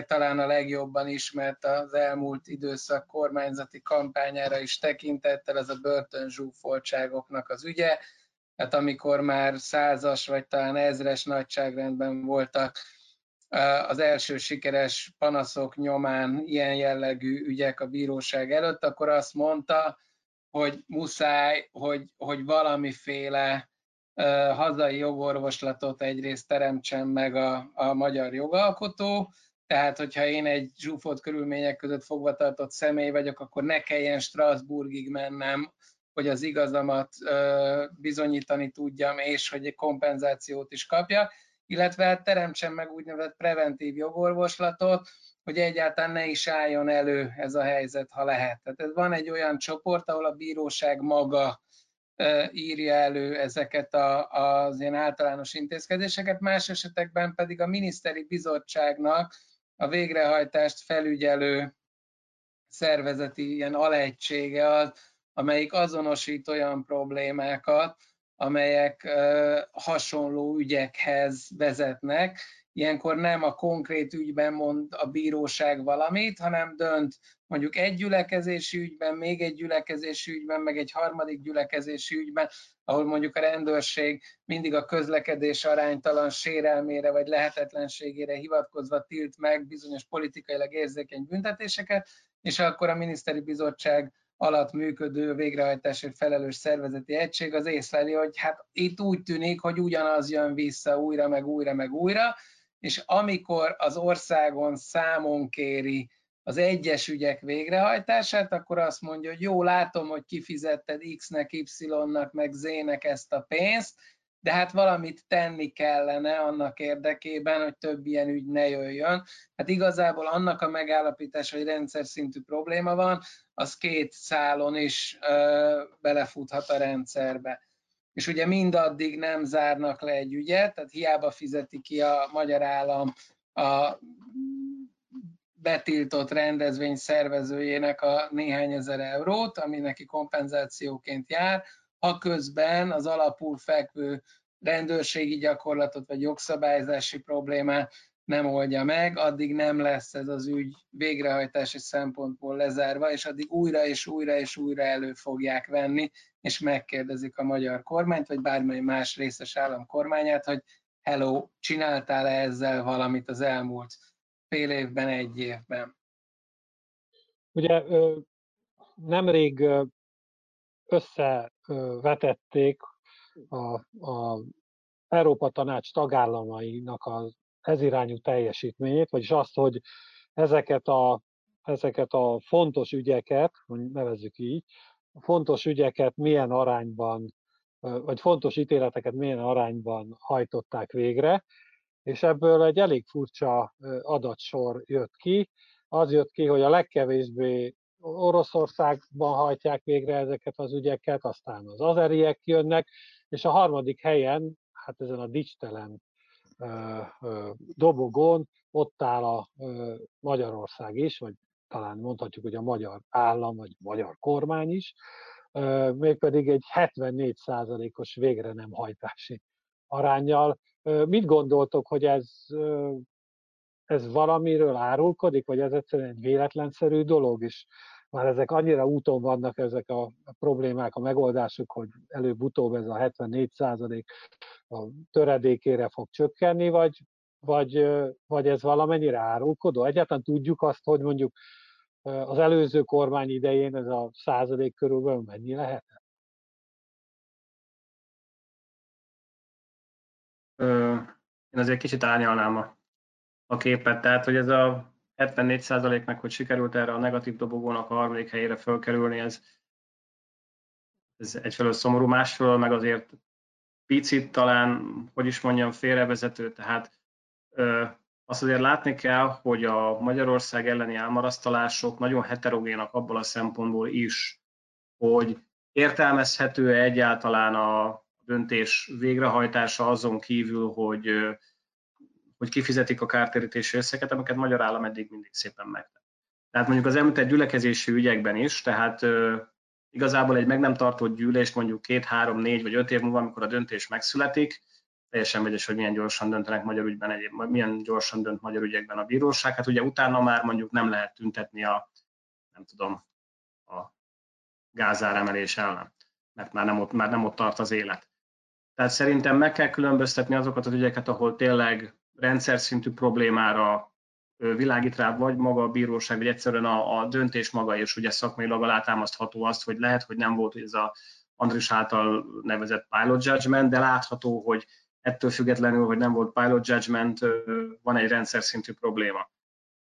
S4: talán a legjobban ismert az elmúlt időszak kormányzati kampányára is tekintettel, ez a börtönzsúfoltságoknak az ügye. Hát amikor már százas vagy talán ezres nagyságrendben voltak az első sikeres panaszok nyomán ilyen jellegű ügyek a bíróság előtt, akkor azt mondta, hogy muszáj, hogy, hogy valamiféle hazai jogorvoslatot egyrészt teremtsen meg a, a magyar jogalkotó, tehát, hogyha én egy zsúfolt körülmények között fogva tartott személy vagyok, akkor ne kelljen Strasbourgig mennem, hogy az igazamat bizonyítani tudjam, és hogy egy kompenzációt is kapjak, illetve hát teremtsen meg úgynevezett preventív jogorvoslatot, hogy egyáltalán ne is álljon elő ez a helyzet, ha lehet. Tehát ez van egy olyan csoport, ahol a bíróság maga írja elő ezeket a, az ilyen általános intézkedéseket, más esetekben pedig a miniszteri bizottságnak a végrehajtást felügyelő szervezeti ilyen alegysége az, amelyik azonosít olyan problémákat, amelyek hasonló ügyekhez vezetnek. Ilyenkor nem a konkrét ügyben mond a bíróság valamit, hanem dönt mondjuk egy gyülekezési ügyben, még egy gyülekezési ügyben, meg egy harmadik gyülekezési ügyben, ahol mondjuk a rendőrség mindig a közlekedés aránytalan sérelmére vagy lehetetlenségére hivatkozva tilt meg bizonyos politikailag érzékeny büntetéseket, és akkor a miniszteri bizottság alatt működő végrehajtásért felelős szervezeti egység az észleli, hogy hát itt úgy tűnik, hogy ugyanaz jön vissza újra, meg újra, meg újra, és amikor az országon számon kéri az egyes ügyek végrehajtását, akkor azt mondja, hogy jó, látom, hogy kifizetted X-nek, Y-nak, meg Z-nek ezt a pénzt, de hát valamit tenni kellene annak érdekében, hogy több ilyen ügy ne jöjjön. Hát igazából annak a megállapítása, hogy rendszer szintű probléma van, az két szálon is ö, belefuthat a rendszerbe. És ugye mindaddig nem zárnak le egy ügyet, tehát hiába fizeti ki a magyar állam a betiltott rendezvény szervezőjének a néhány ezer eurót, ami neki kompenzációként jár, ha közben az alapul fekvő rendőrségi gyakorlatot vagy jogszabályzási problémát nem oldja meg, addig nem lesz ez az ügy végrehajtási szempontból lezárva, és addig újra és újra és újra elő fogják venni, és megkérdezik a magyar kormányt, vagy bármely más részes állam kormányát, hogy hello, csináltál-e ezzel valamit az elmúlt fél évben, egy évben?
S1: Ugye nemrég összevetették a, a Európa Tanács tagállamainak az ezirányú teljesítményét, vagyis azt, hogy ezeket a, ezeket a fontos ügyeket, nevezzük így, fontos ügyeket milyen arányban, vagy fontos ítéleteket milyen arányban hajtották végre, és ebből egy elég furcsa adatsor jött ki. Az jött ki, hogy a legkevésbé Oroszországban hajtják végre ezeket az ügyeket, aztán az azeriek jönnek, és a harmadik helyen, hát ezen a dicstelen dobogón ott áll a Magyarország is, vagy talán mondhatjuk, hogy a magyar állam, vagy a magyar kormány is, mégpedig egy 74%-os végre nem hajtási arányjal. Mit gondoltok, hogy ez, ez valamiről árulkodik, vagy ez egyszerűen egy véletlenszerű dolog, és már ezek annyira úton vannak ezek a problémák, a megoldásuk, hogy előbb-utóbb ez a 74 százalék a töredékére fog csökkenni, vagy, vagy, vagy ez valamennyire árulkodó? Egyáltalán tudjuk azt, hogy mondjuk az előző kormány idején ez a százalék körülbelül mennyi lehet?
S2: Én azért kicsit árnyalnám a, a képet, tehát hogy ez a 74%-nak, hogy sikerült erre a negatív dobogónak a harmadik helyére fölkerülni, ez, ez egyfelől szomorú, másfelől meg azért picit talán, hogy is mondjam, félrevezető, tehát ö, azt azért látni kell, hogy a Magyarország elleni elmarasztalások nagyon heterogénak abból a szempontból is, hogy értelmezhető-e egyáltalán a döntés végrehajtása azon kívül, hogy, hogy kifizetik a kártérítési összeget, amiket magyar állam eddig mindig szépen megtett. Tehát mondjuk az említett gyülekezési ügyekben is, tehát igazából egy meg nem tartott gyűlést mondjuk két, három, négy vagy öt év múlva, amikor a döntés megszületik, teljesen vegyes, hogy milyen gyorsan döntenek magyar ügyben, egyéb, milyen gyorsan dönt magyar ügyekben a bíróság. Hát ugye utána már mondjuk nem lehet tüntetni a, nem tudom, a gázáremelés ellen, mert már nem, ott, már nem ott tart az élet. Tehát szerintem meg kell különböztetni azokat az ügyeket, ahol tényleg rendszer szintű problémára világít rá vagy maga a bíróság, vagy egyszerűen a, a döntés maga, és ugye szakmailag alátámasztható azt, hogy lehet, hogy nem volt ez a Andris által nevezett pilot judgment, de látható, hogy ettől függetlenül, hogy nem volt pilot judgment, van egy rendszer szintű probléma.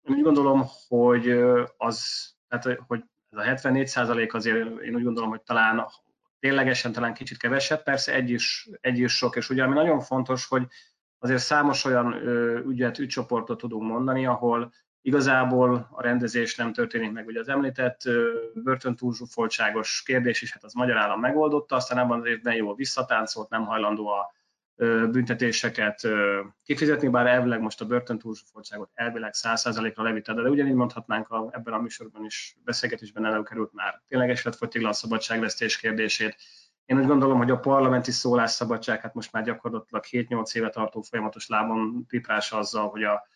S2: Én úgy gondolom, hogy az, tehát, hogy ez a 74 százalék azért én úgy gondolom, hogy talán ténylegesen talán kicsit kevesebb, persze egy is, egy is sok, és ugye ami nagyon fontos, hogy azért számos olyan ügyet, ügycsoportot tudunk mondani, ahol igazából a rendezés nem történik meg. Ugye az említett börtöntúlzsúfoltságos kérdés is, hát az magyar állam megoldotta, aztán abban az évben jól visszatáncolt, nem hajlandó a büntetéseket kifizetni, bár elvileg most a börtöntúlzsúfoltságot elvileg 100%-ra levitte, de ugyanígy mondhatnánk a, ebben a műsorban is beszélgetésben előkerült már tényleg esetfogytiglan a szabadságvesztés kérdését, én úgy gondolom, hogy a parlamenti szólásszabadság, hát most már gyakorlatilag 7-8 éve tartó folyamatos lábon tiprása azzal, hogy a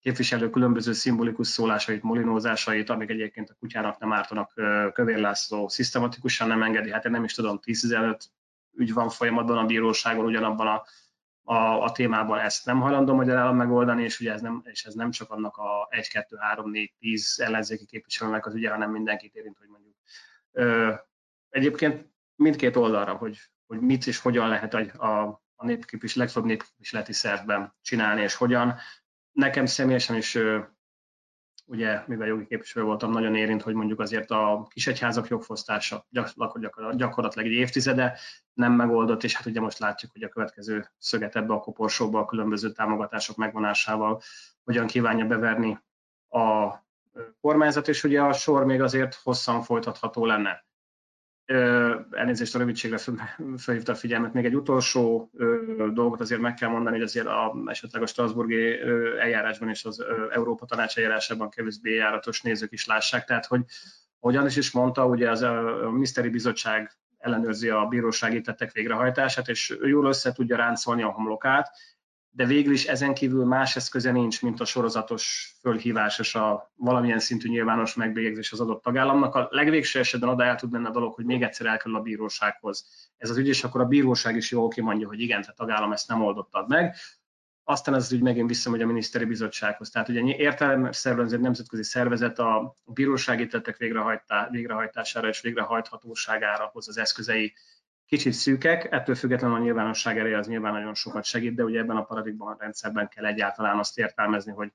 S2: képviselő különböző szimbolikus szólásait, molinózásait, amik egyébként a kutyának nem ártanak, Kövér László szisztematikusan nem engedi. Hát én nem is tudom, 10-15 ügy van folyamatban a bíróságon ugyanabban a, a, a témában ezt nem hajlandó magyar állam megoldani, és ugye ez nem, és ez nem csak annak a 1, 2, 3, 4, 10 ellenzéki képviselőnek az ügye, hanem mindenkit érint, hogy mondjuk. Ö, egyébként mindkét oldalra, hogy, hogy mit és hogyan lehet a, a népképvis, legfőbb népképviseleti szervben csinálni, és hogyan. Nekem személyesen is, ugye, mivel jogi képviselő voltam, nagyon érint, hogy mondjuk azért a kisegyházak jogfosztása gyakorlatilag egy évtizede nem megoldott, és hát ugye most látjuk, hogy a következő szöget ebbe a koporsóba a különböző támogatások megvonásával hogyan kívánja beverni a kormányzat, és ugye a sor még azért hosszan folytatható lenne elnézést a rövidségre felhívta a figyelmet. Még egy utolsó dolgot azért meg kell mondani, hogy azért a, esetleg a Strasburgi eljárásban és az Európa Tanács eljárásában kevésbé járatos nézők is lássák. Tehát, hogy ahogy is mondta, ugye az a, a Miniszteri Bizottság ellenőrzi a bírósági tettek végrehajtását, és jól össze tudja ráncolni a homlokát, de végül is ezen kívül más eszköze nincs, mint a sorozatos fölhívás és a valamilyen szintű nyilvános megbélyegzés az adott tagállamnak. A legvégső esetben el tud menni a dolog, hogy még egyszer elkerül a bírósághoz. Ez az ügy, és akkor a bíróság is jól kimondja, hogy igen, a tagállam ezt nem oldottad meg. Aztán ez az ügy megint visszamegy a miniszteri bizottsághoz. Tehát ugye értelemszerűen ez egy nemzetközi szervezet a bírósági tettek végrehajtására és végrehajthatóságára hoz az eszközei kicsit szűkek, ettől függetlenül a nyilvánosság ereje az nyilván nagyon sokat segít, de ugye ebben a paradigma rendszerben kell egyáltalán azt értelmezni, hogy,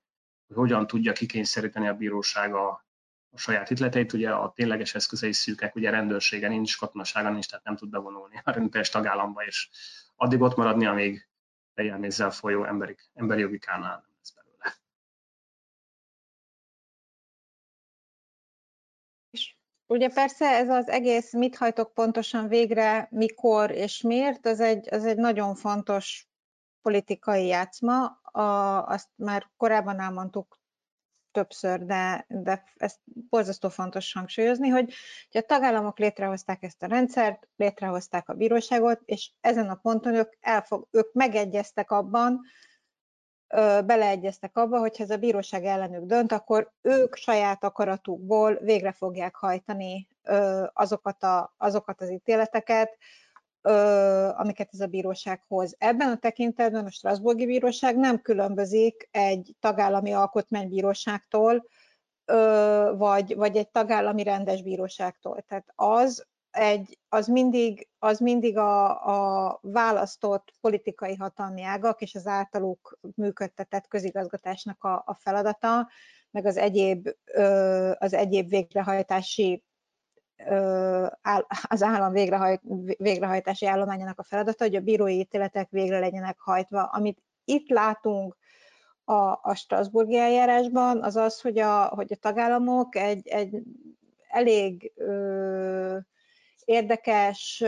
S2: hogy hogyan tudja kikényszeríteni a bíróság a, a saját hitleteit, ugye a tényleges eszközei szűkek, ugye rendőrsége nincs, katonasága nincs, tehát nem tud bevonulni a rendőres tagállamba, és addig ott maradni, amíg fejjelmézzel folyó emberi, emberi jogi kánál
S3: Ugye persze ez az egész mit hajtok pontosan végre, mikor és miért, az egy, az egy nagyon fontos politikai játszma. A, azt már korábban elmondtuk többször, de, de ezt borzasztó fontos hangsúlyozni, hogy, hogy a tagállamok létrehozták ezt a rendszert, létrehozták a bíróságot, és ezen a ponton ők, elfog, ők megegyeztek abban, beleegyeztek abba, hogy ha ez a bíróság ellenük dönt, akkor ők saját akaratukból végre fogják hajtani azokat, a, azokat az ítéleteket, amiket ez a bíróság hoz. Ebben a tekintetben a Strasburgi Bíróság nem különbözik egy tagállami alkotmánybíróságtól, vagy, vagy egy tagállami rendes bíróságtól. Tehát az egy, az mindig, az mindig a, a választott politikai hatalmi ágak és az általuk működtetett közigazgatásnak a, a feladata, meg az egyéb, az egyéb végrehajtási az állam végrehajt, végrehajtási állományának a feladata, hogy a bírói ítéletek végre legyenek hajtva. Amit itt látunk a, a Strasburgi eljárásban, az az, hogy a, hogy a tagállamok egy, egy elég ö, érdekes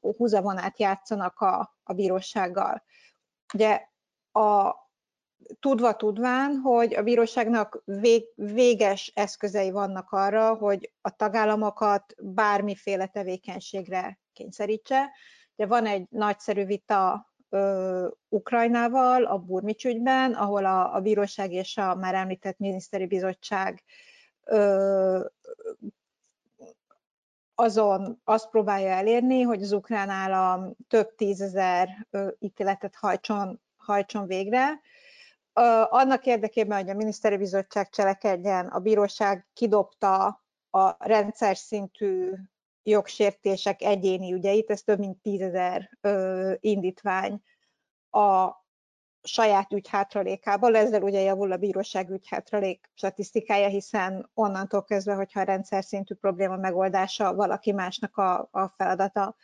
S3: húzavonát játszanak a, a bírósággal. Ugye a, tudva tudván, hogy a bíróságnak vég, véges eszközei vannak arra, hogy a tagállamokat bármiféle tevékenységre kényszerítse. De van egy nagyszerű vita ö, Ukrajnával a Burmics ügyben, ahol a, a bíróság és a már említett miniszteri bizottság azon azt próbálja elérni, hogy az ukrán állam több tízezer ítéletet hajtson, hajtson végre. Annak érdekében, hogy a miniszteri bizottság cselekedjen, a bíróság kidobta a rendszer szintű jogsértések egyéni ügyeit, ez több mint tízezer indítvány a saját ügyhátralékából, ezzel ugye javul a bíróság ügyhátralék statisztikája, hiszen onnantól kezdve, hogyha a rendszer szintű probléma megoldása valaki másnak a, a feladata,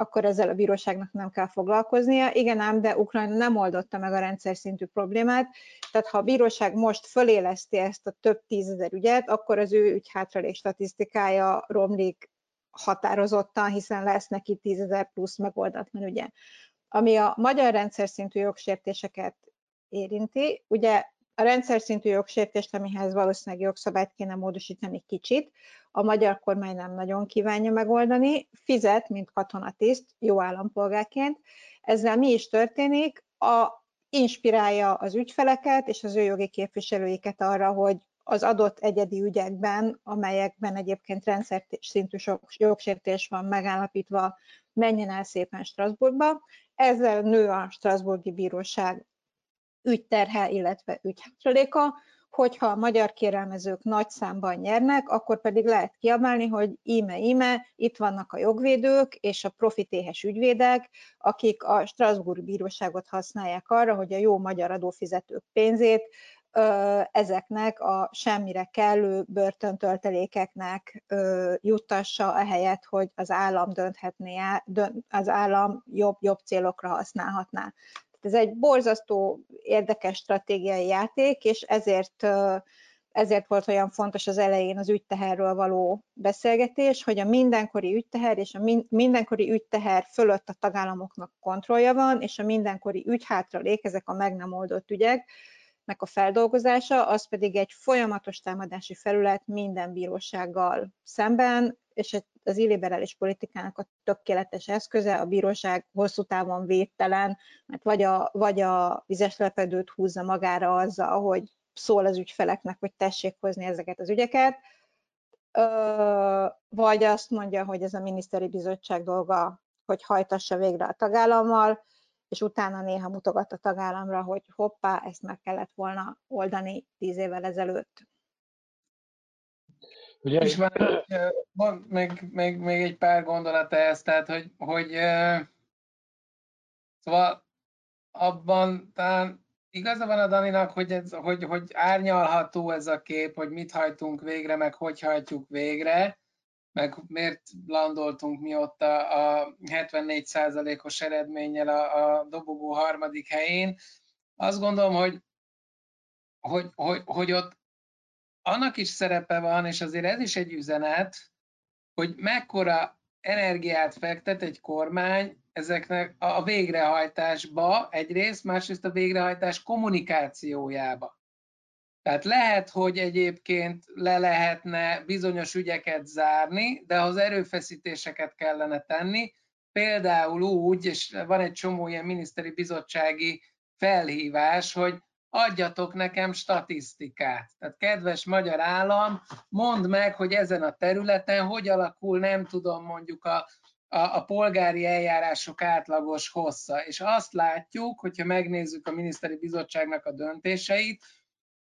S3: akkor ezzel a bíróságnak nem kell foglalkoznia. Igen ám, de Ukrajna nem oldotta meg a rendszer szintű problémát, tehát ha a bíróság most föléleszti ezt a több tízezer ügyet, akkor az ő ügyhátralék statisztikája romlik határozottan, hiszen lesz neki tízezer plusz megoldatlan ügye. Ami a magyar rendszer szintű jogsértéseket érinti, ugye a rendszer szintű jogsértést, amihez valószínűleg jogszabályt kéne módosítani kicsit, a magyar kormány nem nagyon kívánja megoldani, fizet, mint katonatiszt, jó állampolgárként. Ezzel mi is történik? A, inspirálja az ügyfeleket és az ő jogi képviselőiket arra, hogy az adott egyedi ügyekben, amelyekben egyébként rendszer szintű jogsértés van megállapítva, menjen el szépen Strasbourgba, ezzel nő a Strasburgi Bíróság ügyterhe, illetve ügyhátraléka, hogyha a magyar kérelmezők nagy számban nyernek, akkor pedig lehet kiabálni, hogy íme-íme, itt vannak a jogvédők és a profitéhes ügyvédek, akik a Strasbourg bíróságot használják arra, hogy a jó magyar adófizetők pénzét ezeknek a semmire kellő börtöntöltelékeknek juttassa, ehelyett, hogy az állam dönthetné, az állam jobb-jobb célokra használhatná. Ez egy borzasztó érdekes stratégiai játék, és ezért ezért volt olyan fontos az elején az ügyteherről való beszélgetés, hogy a mindenkori ügyteher és a mindenkori ügyteher fölött a tagállamoknak kontrollja van, és a mindenkori ügyhátralék, ezek a meg nem oldott ügyek, a feldolgozása, az pedig egy folyamatos támadási felület minden bírósággal szemben, és az illiberális politikának a tökéletes eszköze, a bíróság hosszú távon védtelen, mert vagy a, vagy a vizes lepedőt húzza magára azzal, hogy szól az ügyfeleknek, hogy tessék hozni ezeket az ügyeket, vagy azt mondja, hogy ez a miniszteri bizottság dolga, hogy hajtassa végre a tagállammal, és utána néha mutogat a tagállamra, hogy hoppá, ezt meg kellett volna oldani tíz évvel ezelőtt.
S4: Ugye, és van, van még, még, még egy pár gondolat ehhez, tehát hogy, hogy szóval abban talán igaza van a Daninak, hogy, ez, hogy, hogy árnyalható ez a kép, hogy mit hajtunk végre, meg hogy hajtjuk végre, meg miért landoltunk mi ott a, a 74%-os eredménnyel a, a dobogó harmadik helyén. Azt gondolom, hogy, hogy, hogy, hogy ott annak is szerepe van, és azért ez is egy üzenet, hogy mekkora energiát fektet egy kormány ezeknek a végrehajtásba egyrészt, másrészt a végrehajtás kommunikációjába. Tehát lehet, hogy egyébként le lehetne bizonyos ügyeket zárni, de az erőfeszítéseket kellene tenni, például úgy, és van egy csomó ilyen miniszteri bizottsági felhívás, hogy adjatok nekem statisztikát. Tehát kedves magyar állam, mondd meg, hogy ezen a területen hogy alakul, nem tudom, mondjuk a, a, a polgári eljárások átlagos hossza. És azt látjuk, hogyha megnézzük a miniszteri bizottságnak a döntéseit,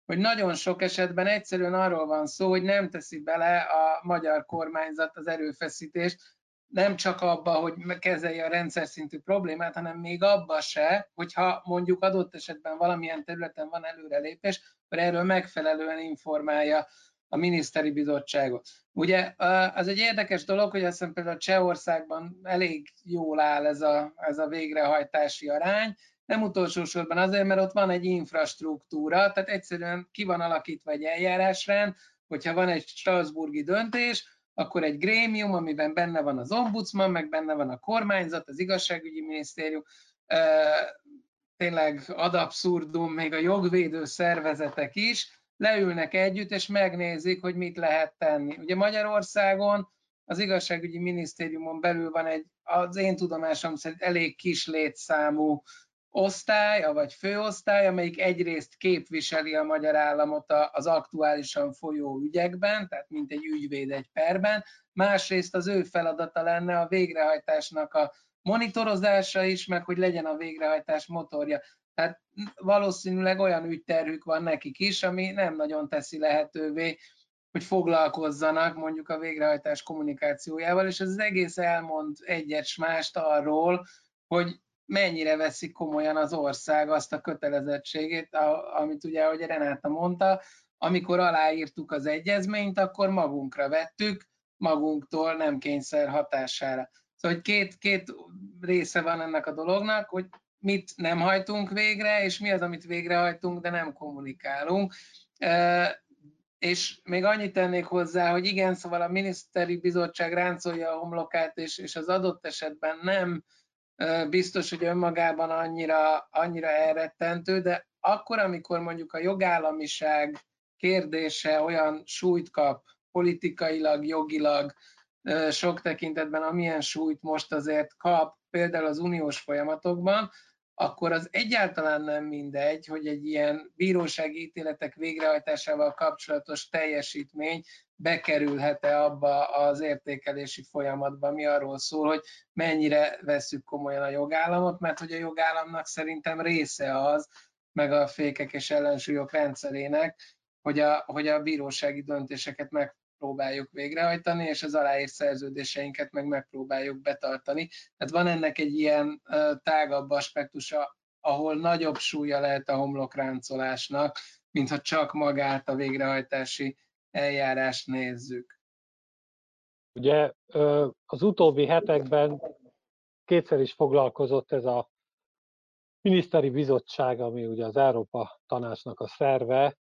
S4: hogy nagyon sok esetben egyszerűen arról van szó, hogy nem teszi bele a magyar kormányzat az erőfeszítést, nem csak abba, hogy kezelje a rendszer szintű problémát, hanem még abba se, hogyha mondjuk adott esetben valamilyen területen van előrelépés, akkor erről megfelelően informálja a miniszteri bizottságot. Ugye az egy érdekes dolog, hogy azt hiszem például Csehországban elég jól áll ez a, ez a végrehajtási arány, nem utolsó sorban azért, mert ott van egy infrastruktúra, tehát egyszerűen ki van alakítva egy eljárásrend, hogyha van egy Strasburgi döntés, akkor egy grémium, amiben benne van az ombudsman, meg benne van a kormányzat, az igazságügyi minisztérium, tényleg ad abszurdum, még a jogvédő szervezetek is leülnek együtt, és megnézik, hogy mit lehet tenni. Ugye Magyarországon az igazságügyi minisztériumon belül van egy, az én tudomásom szerint elég kis létszámú osztály, vagy főosztály, amelyik egyrészt képviseli a magyar államot az aktuálisan folyó ügyekben, tehát mint egy ügyvéd egy perben, másrészt az ő feladata lenne a végrehajtásnak a monitorozása is, meg hogy legyen a végrehajtás motorja. Tehát valószínűleg olyan ügyterhük van nekik is, ami nem nagyon teszi lehetővé, hogy foglalkozzanak mondjuk a végrehajtás kommunikációjával, és ez az egész elmond egyet mást arról, hogy mennyire veszik komolyan az ország azt a kötelezettségét, amit ugye, ahogy Renáta mondta, amikor aláírtuk az egyezményt, akkor magunkra vettük, magunktól nem kényszer hatására. Szóval hogy két, két része van ennek a dolognak, hogy mit nem hajtunk végre, és mi az, amit végrehajtunk, de nem kommunikálunk. És még annyit tennék hozzá, hogy igen, szóval a miniszteri bizottság ráncolja a homlokát, és, és az adott esetben nem biztos, hogy önmagában annyira, annyira elrettentő, de akkor, amikor mondjuk a jogállamiság kérdése olyan súlyt kap politikailag, jogilag, sok tekintetben, amilyen súlyt most azért kap, például az uniós folyamatokban, akkor az egyáltalán nem mindegy, hogy egy ilyen bírósági ítéletek végrehajtásával kapcsolatos teljesítmény bekerülhet-e abba az értékelési folyamatba, mi arról szól, hogy mennyire veszük komolyan a jogállamot, mert hogy a jogállamnak szerintem része az, meg a fékek és ellensúlyok rendszerének, hogy a, hogy a bírósági döntéseket megpróbáljuk végrehajtani, és az aláírt szerződéseinket meg megpróbáljuk betartani. Tehát van ennek egy ilyen tágabb aspektusa, ahol nagyobb súlya lehet a homlokráncolásnak, mintha csak magát a végrehajtási eljárást nézzük.
S1: Ugye az utóbbi hetekben kétszer is foglalkozott ez a miniszteri bizottság, ami ugye az Európa Tanácsnak a szerve,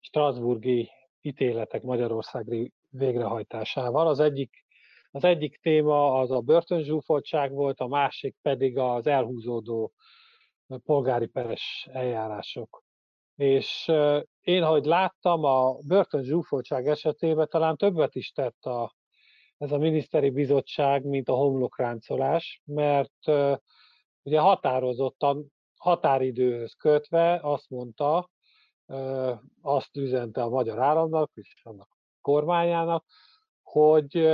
S1: Strasburgi ítéletek Magyarországi végrehajtásával. Az egyik, az egyik téma az a börtönzsúfoltság volt, a másik pedig az elhúzódó polgári peres eljárások. És én, ahogy láttam, a börtönzsúfoltság esetében talán többet is tett a, ez a miniszteri bizottság, mint a homlokráncolás, mert ugye határozottan, határidőhöz kötve azt mondta, azt üzente a magyar államnak és annak kormányának, hogy,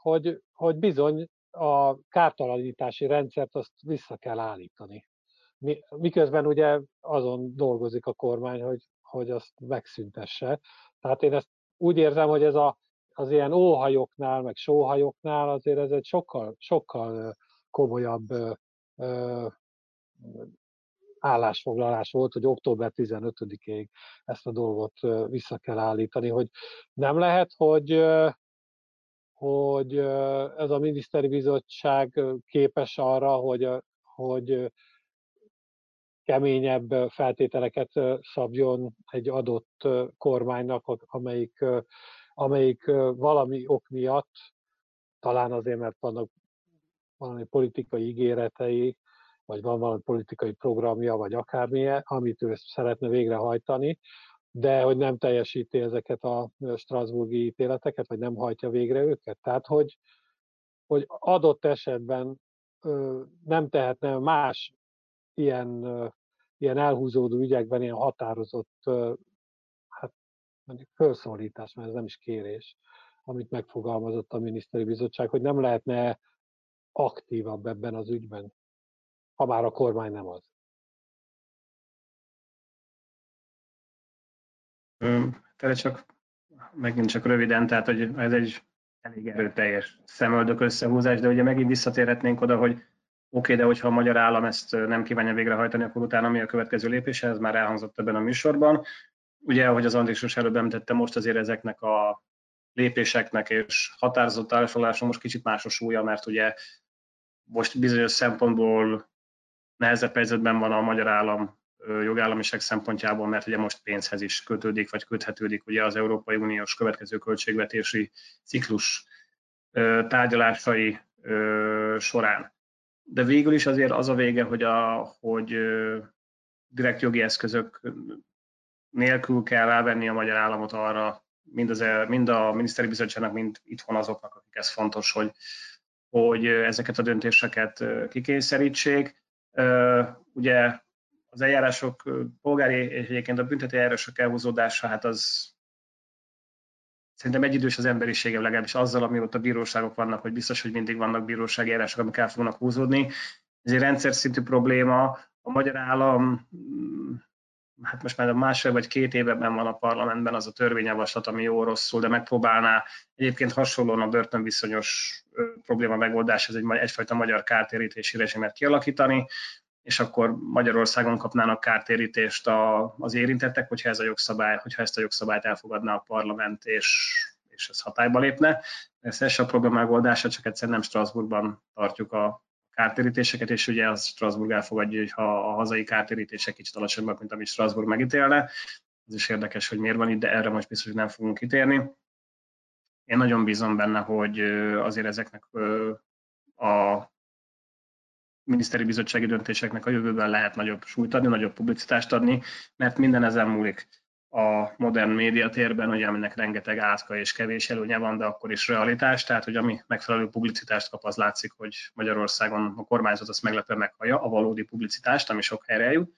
S1: hogy, hogy bizony a kártalanítási rendszert azt vissza kell állítani. Miközben ugye azon dolgozik a kormány, hogy, hogy azt megszüntesse. Tehát én ezt úgy érzem, hogy ez a, az ilyen óhajoknál, meg sóhajoknál azért ez egy sokkal, sokkal komolyabb állásfoglalás volt, hogy október 15-ig ezt a dolgot vissza kell állítani, hogy nem lehet, hogy hogy ez a miniszteri bizottság képes arra, hogy, hogy keményebb feltételeket szabjon egy adott kormánynak, amelyik, amelyik valami ok miatt, talán azért, mert vannak valami politikai ígéretei, vagy van valami politikai programja, vagy akármilyen, amit ő szeretne végrehajtani, de hogy nem teljesíti ezeket a Strasburgi ítéleteket, vagy nem hajtja végre őket. Tehát, hogy, hogy adott esetben nem tehetne más ilyen, ilyen elhúzódó ügyekben ilyen határozott, hát mondjuk felszólítás, mert ez nem is kérés, amit megfogalmazott a miniszteri bizottság, hogy nem lehetne aktívabb ebben az ügyben ha már a kormány nem az.
S2: Tele csak megint csak röviden, tehát hogy ez egy elég erőteljes szemöldök összehúzás, de ugye megint visszatérhetnénk oda, hogy oké, okay, de hogyha a magyar állam ezt nem kívánja végrehajtani, akkor utána mi a következő lépése, ez már elhangzott ebben a műsorban. Ugye, ahogy az Andrés előbb említette, most azért ezeknek a lépéseknek és határozott állásfoglalásnak most kicsit más a súlya, mert ugye most bizonyos szempontból nehezebb helyzetben van a magyar állam jogállamiság szempontjából, mert ugye most pénzhez is kötődik, vagy köthetődik ugye az Európai Uniós következő költségvetési ciklus tárgyalásai során. De végül is azért az a vége, hogy, a, hogy direkt jogi eszközök nélkül kell elvenni a magyar államot arra, mind, az, mind a miniszteri bizottságnak, mind itthon azoknak, akik ez fontos, hogy, hogy ezeket a döntéseket kikényszerítsék. Ugye az eljárások, polgári és egyébként a büntető eljárások elhúzódása, hát az szerintem egyidős az emberisége legalábbis azzal, amióta bíróságok vannak, hogy biztos, hogy mindig vannak bírósági eljárások, amik el fognak húzódni. Ez egy rendszer szintű probléma. A magyar állam hát most már másfél vagy két éveben van a parlamentben az a törvényjavaslat, ami jó rosszul, de megpróbálná egyébként hasonlóan a börtönviszonyos probléma megoldás, ez egy, egyfajta magyar kártérítési rezsimet kialakítani, és akkor Magyarországon kapnának kártérítést a, az érintettek, hogyha ez a jogszabály, hogyha ezt a jogszabályt elfogadná a parlament, és, és ez hatályba lépne. Ez, ez a probléma megoldása, csak egyszer nem Strasbourgban tartjuk a, kártérítéseket, és ugye az Strasbourg elfogadja, hogy ha a hazai kártérítések kicsit alacsonyabbak, mint amit Strasbourg megítélne. Ez is érdekes, hogy miért van itt, de erre most biztos, hogy nem fogunk kitérni. Én nagyon bízom benne, hogy azért ezeknek a miniszteri bizottsági döntéseknek a jövőben lehet nagyobb súlyt adni, nagyobb publicitást adni, mert minden ezen múlik a modern médiatérben, ugye, aminek rengeteg átka és kevés előnye van, de akkor is realitás, tehát hogy ami megfelelő publicitást kap, az látszik, hogy Magyarországon a kormányzat azt meglepően meghallja a valódi publicitást, ami sok helyre jut.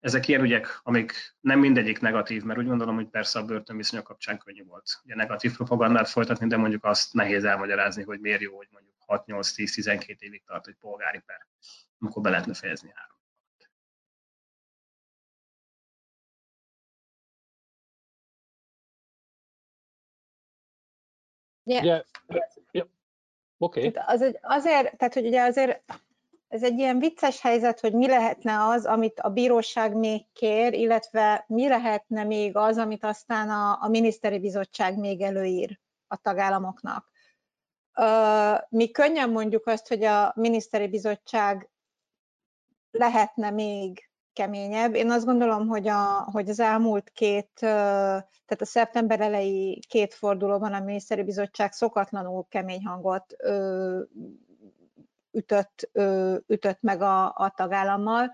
S2: Ezek ilyen ügyek, amik nem mindegyik negatív, mert úgy gondolom, hogy persze a börtönviszonyok kapcsán könnyű volt ugye negatív propagandát folytatni, de mondjuk azt nehéz elmagyarázni, hogy miért jó, hogy mondjuk 6-8-10-12 évig tart egy polgári per, amikor be lehetne fejezni három.
S1: Yeah. Yeah. Yeah. Oké.
S3: Okay. Az egy, azért, tehát hogy ugye azért ez egy ilyen vicces helyzet, hogy mi lehetne az, amit a bíróság még kér, illetve mi lehetne még az, amit aztán a, a miniszteri bizottság még előír a tagállamoknak. Mi könnyen mondjuk azt, hogy a miniszteri bizottság lehetne még keményebb. Én azt gondolom, hogy, a, hogy az elmúlt két, tehát a szeptember elejé két fordulóban a miniszteri bizottság szokatlanul kemény hangot ütött, ütött meg a, a tagállammal.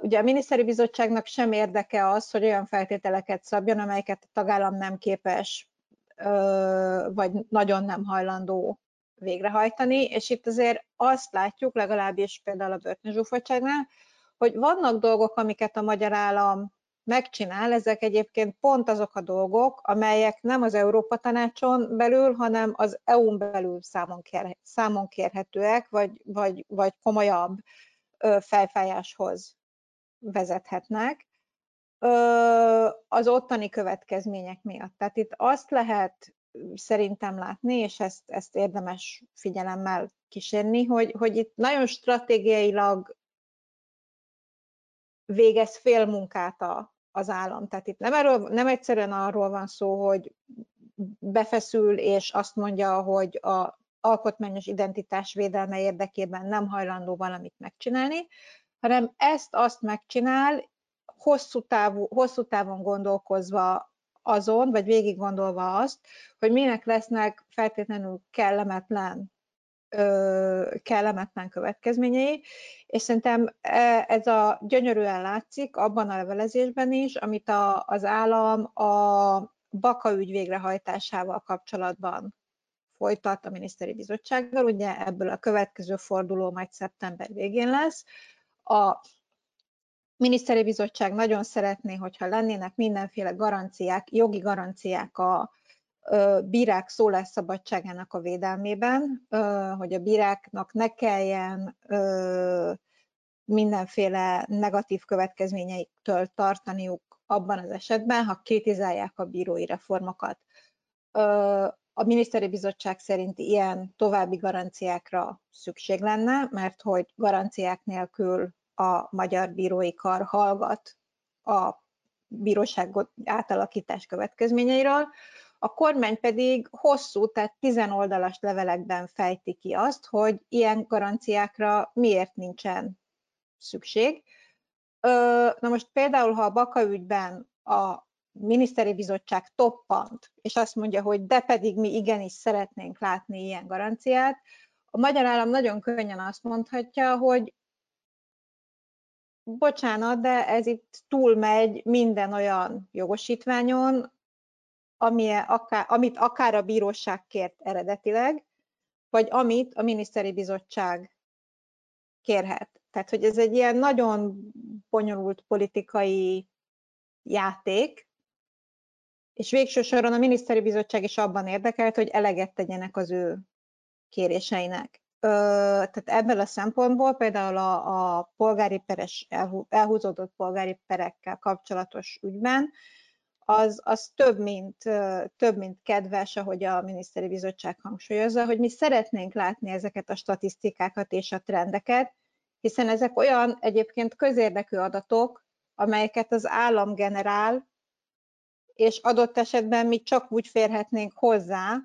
S3: Ugye a miniszteri bizottságnak sem érdeke az, hogy olyan feltételeket szabjon, amelyeket a tagállam nem képes, vagy nagyon nem hajlandó végrehajtani, és itt azért azt látjuk, legalábbis például a börtönzsúfoltságnál, hogy vannak dolgok, amiket a magyar állam megcsinál, ezek egyébként pont azok a dolgok, amelyek nem az Európa Tanácson belül, hanem az EU-n belül számon, kér, számon kérhetőek, vagy, vagy, vagy komolyabb fejfájáshoz vezethetnek az ottani következmények miatt. Tehát itt azt lehet szerintem látni, és ezt, ezt érdemes figyelemmel kísérni, hogy, hogy itt nagyon stratégiailag végez félmunkát a, az állam. Tehát itt nem, erről, nem egyszerűen arról van szó, hogy befeszül és azt mondja, hogy a alkotmányos identitás védelme érdekében nem hajlandó valamit megcsinálni, hanem ezt azt megcsinál, hosszú, távú, hosszú távon gondolkozva azon, vagy végig gondolva azt, hogy minek lesznek feltétlenül kellemetlen kellemetlen következményei, és szerintem e, ez a gyönyörűen látszik abban a levelezésben is, amit a, az állam a Baka ügy végrehajtásával kapcsolatban folytat a miniszteri bizottsággal, ugye ebből a következő forduló majd szeptember végén lesz. A miniszteri bizottság nagyon szeretné, hogyha lennének mindenféle garanciák, jogi garanciák a, bírák szólásszabadságának a védelmében, hogy a bíráknak ne kelljen mindenféle negatív következményeiktől tartaniuk abban az esetben, ha kritizálják a bírói reformokat. A miniszteri bizottság szerint ilyen további garanciákra szükség lenne, mert hogy garanciák nélkül a magyar bírói kar hallgat a bíróság átalakítás következményeiről, a kormány pedig hosszú, tehát tizenoldalas levelekben fejti ki azt, hogy ilyen garanciákra miért nincsen szükség. Na most például, ha a Baka ügyben a miniszteri bizottság toppant, és azt mondja, hogy de pedig mi igenis szeretnénk látni ilyen garanciát, a magyar állam nagyon könnyen azt mondhatja, hogy bocsánat, de ez itt túlmegy minden olyan jogosítványon, ami akár, amit akár a bíróság kért eredetileg, vagy amit a miniszteri bizottság kérhet. Tehát, hogy ez egy ilyen nagyon bonyolult politikai játék, és végső soron a miniszteri bizottság is abban érdekelt, hogy eleget tegyenek az ő kéréseinek. Tehát ebből a szempontból például a, a polgári peres, elhúzódott polgári perekkel kapcsolatos ügyben az, az több, mint, több, mint kedves, ahogy a miniszteri bizottság hangsúlyozza, hogy mi szeretnénk látni ezeket a statisztikákat és a trendeket, hiszen ezek olyan egyébként közérdekű adatok, amelyeket az állam generál, és adott esetben mi csak úgy férhetnénk hozzá,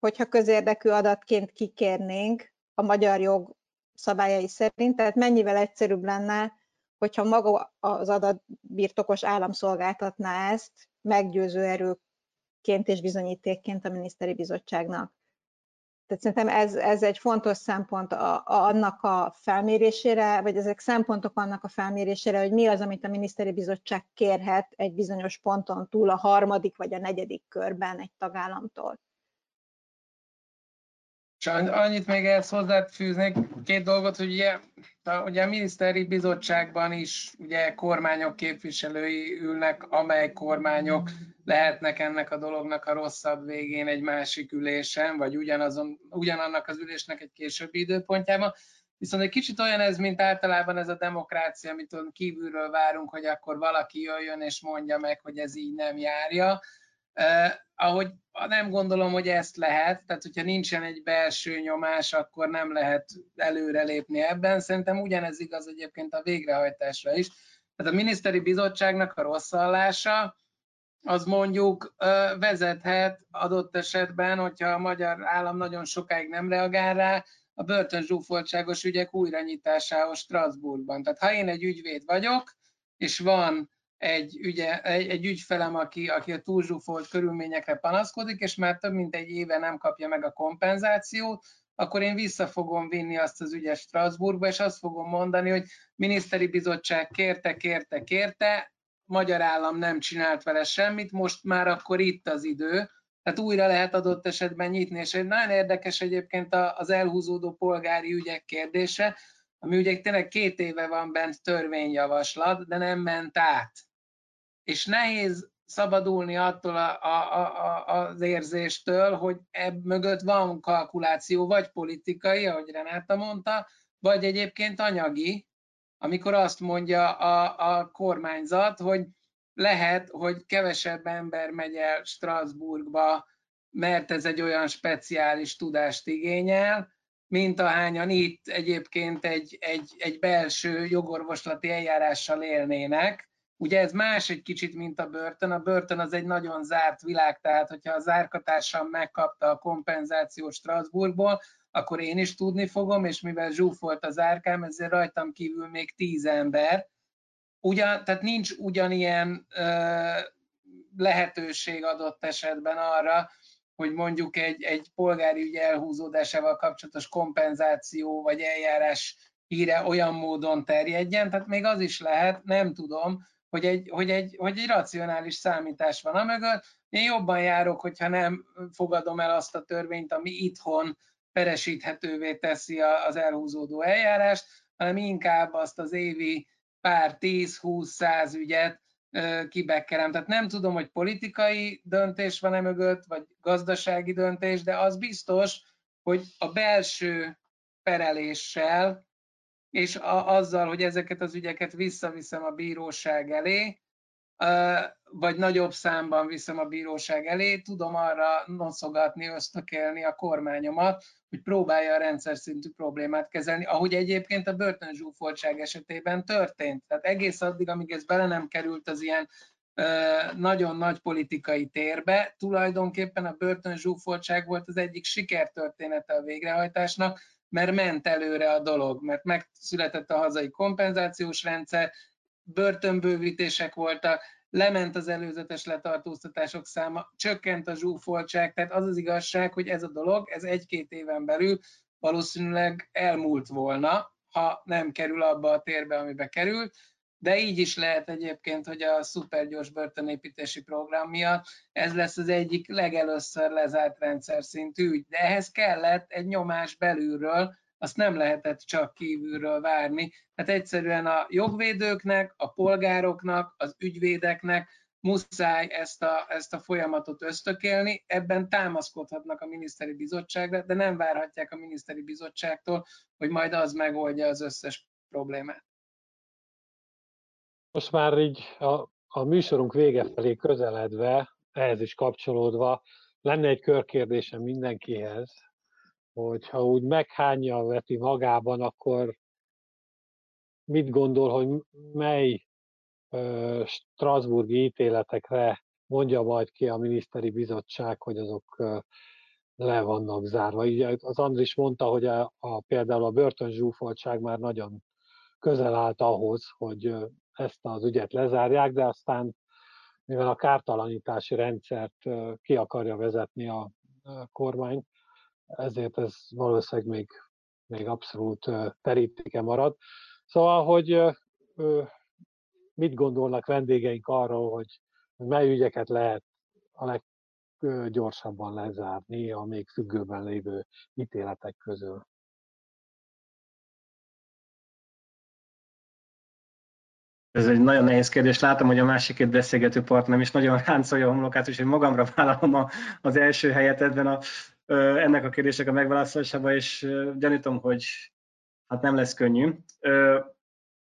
S3: hogyha közérdekű adatként kikérnénk a magyar jog szabályai szerint, tehát mennyivel egyszerűbb lenne, hogyha maga az adatbirtokos állam szolgáltatná ezt meggyőző erőként és bizonyítékként a miniszteri bizottságnak. Tehát szerintem ez, ez egy fontos szempont a, a, annak a felmérésére, vagy ezek szempontok annak a felmérésére, hogy mi az, amit a miniszteri bizottság kérhet egy bizonyos ponton túl a harmadik vagy a negyedik körben egy tagállamtól.
S4: És annyit még ehhez hozzáfűznék két dolgot, hogy ugye, ugye a miniszteri bizottságban is ugye kormányok képviselői ülnek, amely kormányok lehetnek ennek a dolognak a rosszabb végén egy másik ülésen, vagy ugyanazon, ugyanannak az ülésnek egy későbbi időpontjában. Viszont egy kicsit olyan ez, mint általában ez a demokrácia, amit kívülről várunk, hogy akkor valaki jöjjön és mondja meg, hogy ez így nem járja ahogy nem gondolom, hogy ezt lehet, tehát hogyha nincsen egy belső nyomás, akkor nem lehet előrelépni ebben. Szerintem ugyanez igaz egyébként a végrehajtásra is. Tehát a miniszteri bizottságnak a rossz hallása, az mondjuk vezethet adott esetben, hogyha a magyar állam nagyon sokáig nem reagál rá, a börtönzsúfoltságos ügyek újranyitásához Strasbourgban. Tehát ha én egy ügyvéd vagyok, és van egy, ügye, egy, egy ügyfelem, aki, aki a túlzsúfolt körülményekre panaszkodik, és már több mint egy éve nem kapja meg a kompenzációt, akkor én vissza fogom vinni azt az ügyet Strasbourgba, és azt fogom mondani, hogy miniszteri bizottság kérte, kérte, kérte, magyar állam nem csinált vele semmit, most már akkor itt az idő, tehát újra lehet adott esetben nyitni, és egy nagyon érdekes egyébként az elhúzódó polgári ügyek kérdése, ami ugye tényleg két éve van bent törvényjavaslat, de nem ment át és nehéz szabadulni attól a, a, a, az érzéstől, hogy ebb mögött van kalkuláció, vagy politikai, ahogy Renáta mondta, vagy egyébként anyagi, amikor azt mondja a, a kormányzat, hogy lehet, hogy kevesebb ember megy el Strasbourgba, mert ez egy olyan speciális tudást igényel, mint ahányan itt egyébként egy, egy, egy belső jogorvoslati eljárással élnének, Ugye ez más egy kicsit, mint a börtön. A börtön az egy nagyon zárt világ, tehát hogyha a zárkatársam megkapta a kompenzációt Strasbourgból, akkor én is tudni fogom, és mivel zsúfolt az árkám, ezért rajtam kívül még tíz ember. Ugyan, tehát nincs ugyanilyen ö, lehetőség adott esetben arra, hogy mondjuk egy, egy polgári ügy elhúzódásával kapcsolatos kompenzáció vagy eljárás híre olyan módon terjedjen, tehát még az is lehet, nem tudom, hogy egy, hogy, egy, hogy egy racionális számítás van a mögött. Én jobban járok, hogyha nem fogadom el azt a törvényt, ami itthon peresíthetővé teszi az elhúzódó eljárást, hanem inkább azt az évi pár 10-20-100 ügyet kibekkerem. Tehát nem tudom, hogy politikai döntés van-e mögött, vagy gazdasági döntés, de az biztos, hogy a belső pereléssel és a, azzal, hogy ezeket az ügyeket visszaviszem a bíróság elé, vagy nagyobb számban viszem a bíróság elé, tudom arra noszogatni, ösztökélni a kormányomat, hogy próbálja a rendszer szintű problémát kezelni, ahogy egyébként a börtönzsúfoltság esetében történt. Tehát egész addig, amíg ez bele nem került az ilyen nagyon nagy politikai térbe, tulajdonképpen a börtönzsúfoltság volt az egyik sikertörténete a végrehajtásnak, mert ment előre a dolog, mert megszületett a hazai kompenzációs rendszer, börtönbővítések voltak, lement az előzetes letartóztatások száma, csökkent a zsúfoltság, tehát az az igazság, hogy ez a dolog, ez egy-két éven belül valószínűleg elmúlt volna, ha nem kerül abba a térbe, amibe került, de így is lehet egyébként, hogy a szupergyors börtönépítési program miatt ez lesz az egyik legelőször lezárt rendszer szintű ügy. De ehhez kellett egy nyomás belülről, azt nem lehetett csak kívülről várni. Tehát egyszerűen a jogvédőknek, a polgároknak, az ügyvédeknek muszáj ezt a, ezt a folyamatot ösztökélni, ebben támaszkodhatnak a miniszteri bizottságra, de nem várhatják a miniszteri bizottságtól, hogy majd az megoldja az összes problémát.
S1: Most már így a, a műsorunk vége felé közeledve, ehhez is kapcsolódva, lenne egy körkérdésem mindenkihez, hogy ha úgy meghányja veti magában, akkor mit gondol, hogy mely uh, Strasburgi ítéletekre mondja majd ki a miniszteri bizottság, hogy azok uh, le vannak zárva. Így az Andris mondta, hogy a, a, például a börtönzsúfoltság már nagyon közel állt ahhoz, hogy ezt az ügyet lezárják, de aztán mivel a kártalanítási rendszert ki akarja vezetni a kormány, ezért ez valószínűleg még, még abszolút terítéke marad. Szóval, hogy mit gondolnak vendégeink arról, hogy mely ügyeket lehet a leggyorsabban lezárni a még függőben lévő ítéletek közül?
S2: Ez egy nagyon nehéz kérdés. Látom, hogy a másik két beszélgető partnerem is nagyon ráncolja a homlokát, úgyhogy magamra vállalom a, az első helyet ebben a, ennek a kérdések a megválaszolásában, és gyanítom, hogy hát nem lesz könnyű.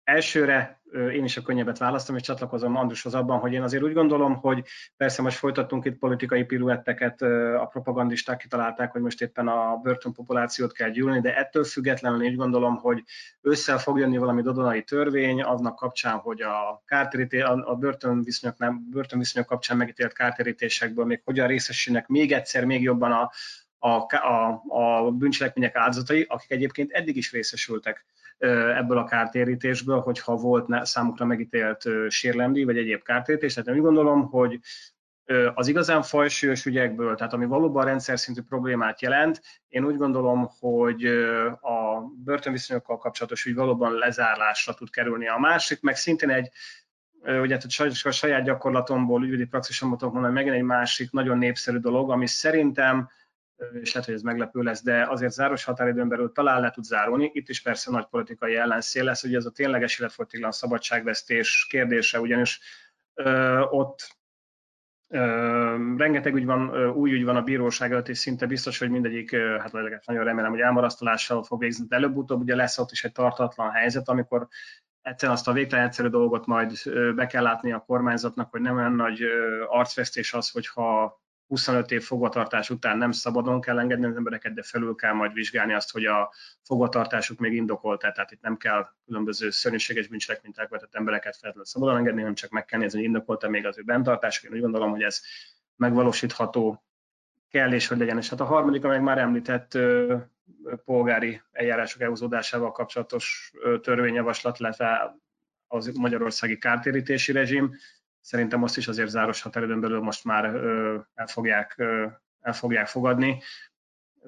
S2: Elsőre én is a könnyebbet választom, és csatlakozom Andrushoz abban, hogy én azért úgy gondolom, hogy persze most folytattunk itt politikai piruetteket, a propagandisták kitalálták, hogy most éppen a börtönpopulációt kell gyűlni, de ettől függetlenül úgy gondolom, hogy össze fog jönni valami dodonai törvény, annak kapcsán, hogy a, kártéríté, a börtönviszonyok, nem, börtönviszonyok kapcsán megítélt kártérítésekből még hogyan részesülnek még egyszer, még jobban a, a, a, a bűncselekmények áldozatai, akik egyébként eddig is részesültek ebből a kártérítésből, hogyha volt számukra megítélt sérlemdi vagy egyéb kártérítés. Tehát én úgy gondolom, hogy az igazán fajsúlyos ügyekből, tehát ami valóban rendszer szintű problémát jelent, én úgy gondolom, hogy a börtönviszonyokkal kapcsolatos ügy valóban lezárlásra tud kerülni. A másik meg szintén egy, ugye a saját gyakorlatomból, ügyvédi praxisomból mondani, megint egy másik nagyon népszerű dolog, ami szerintem és lehet, hogy ez meglepő lesz, de azért záros határidőn belül talán le tud zárulni. Itt is persze nagy politikai ellenszél lesz, hogy ez a tényleges életfogytiglan szabadságvesztés kérdése, ugyanis ö, ott ö, rengeteg ügy van, ö, új ügy van a bíróság előtt, és szinte biztos, hogy mindegyik, ö, hát legalábbis nagyon remélem, hogy elmarasztalással fog végzni, de előbb-utóbb ugye lesz ott is egy tartatlan helyzet, amikor egyszerűen azt a végtelen egyszerű dolgot majd be kell látni a kormányzatnak, hogy nem olyan nagy arcvesztés az, hogyha 25 év fogvatartás után nem szabadon kell engedni az embereket, de felül kell majd vizsgálni azt, hogy a fogvatartásuk még indokolt, tehát itt nem kell különböző szörnyűséges bűncselekményt elkövetett embereket feltétlenül szabadon engedni, hanem csak meg kell nézni, hogy indokolta még az ő bentartásuk. Én úgy gondolom, hogy ez megvalósítható kell és hogy legyen. És hát a harmadik, amely már említett polgári eljárások elhúzódásával kapcsolatos törvényjavaslat, illetve az magyarországi kártérítési rezsim, Szerintem most is azért záros határidőn belül most már el fogják, el fogják fogadni.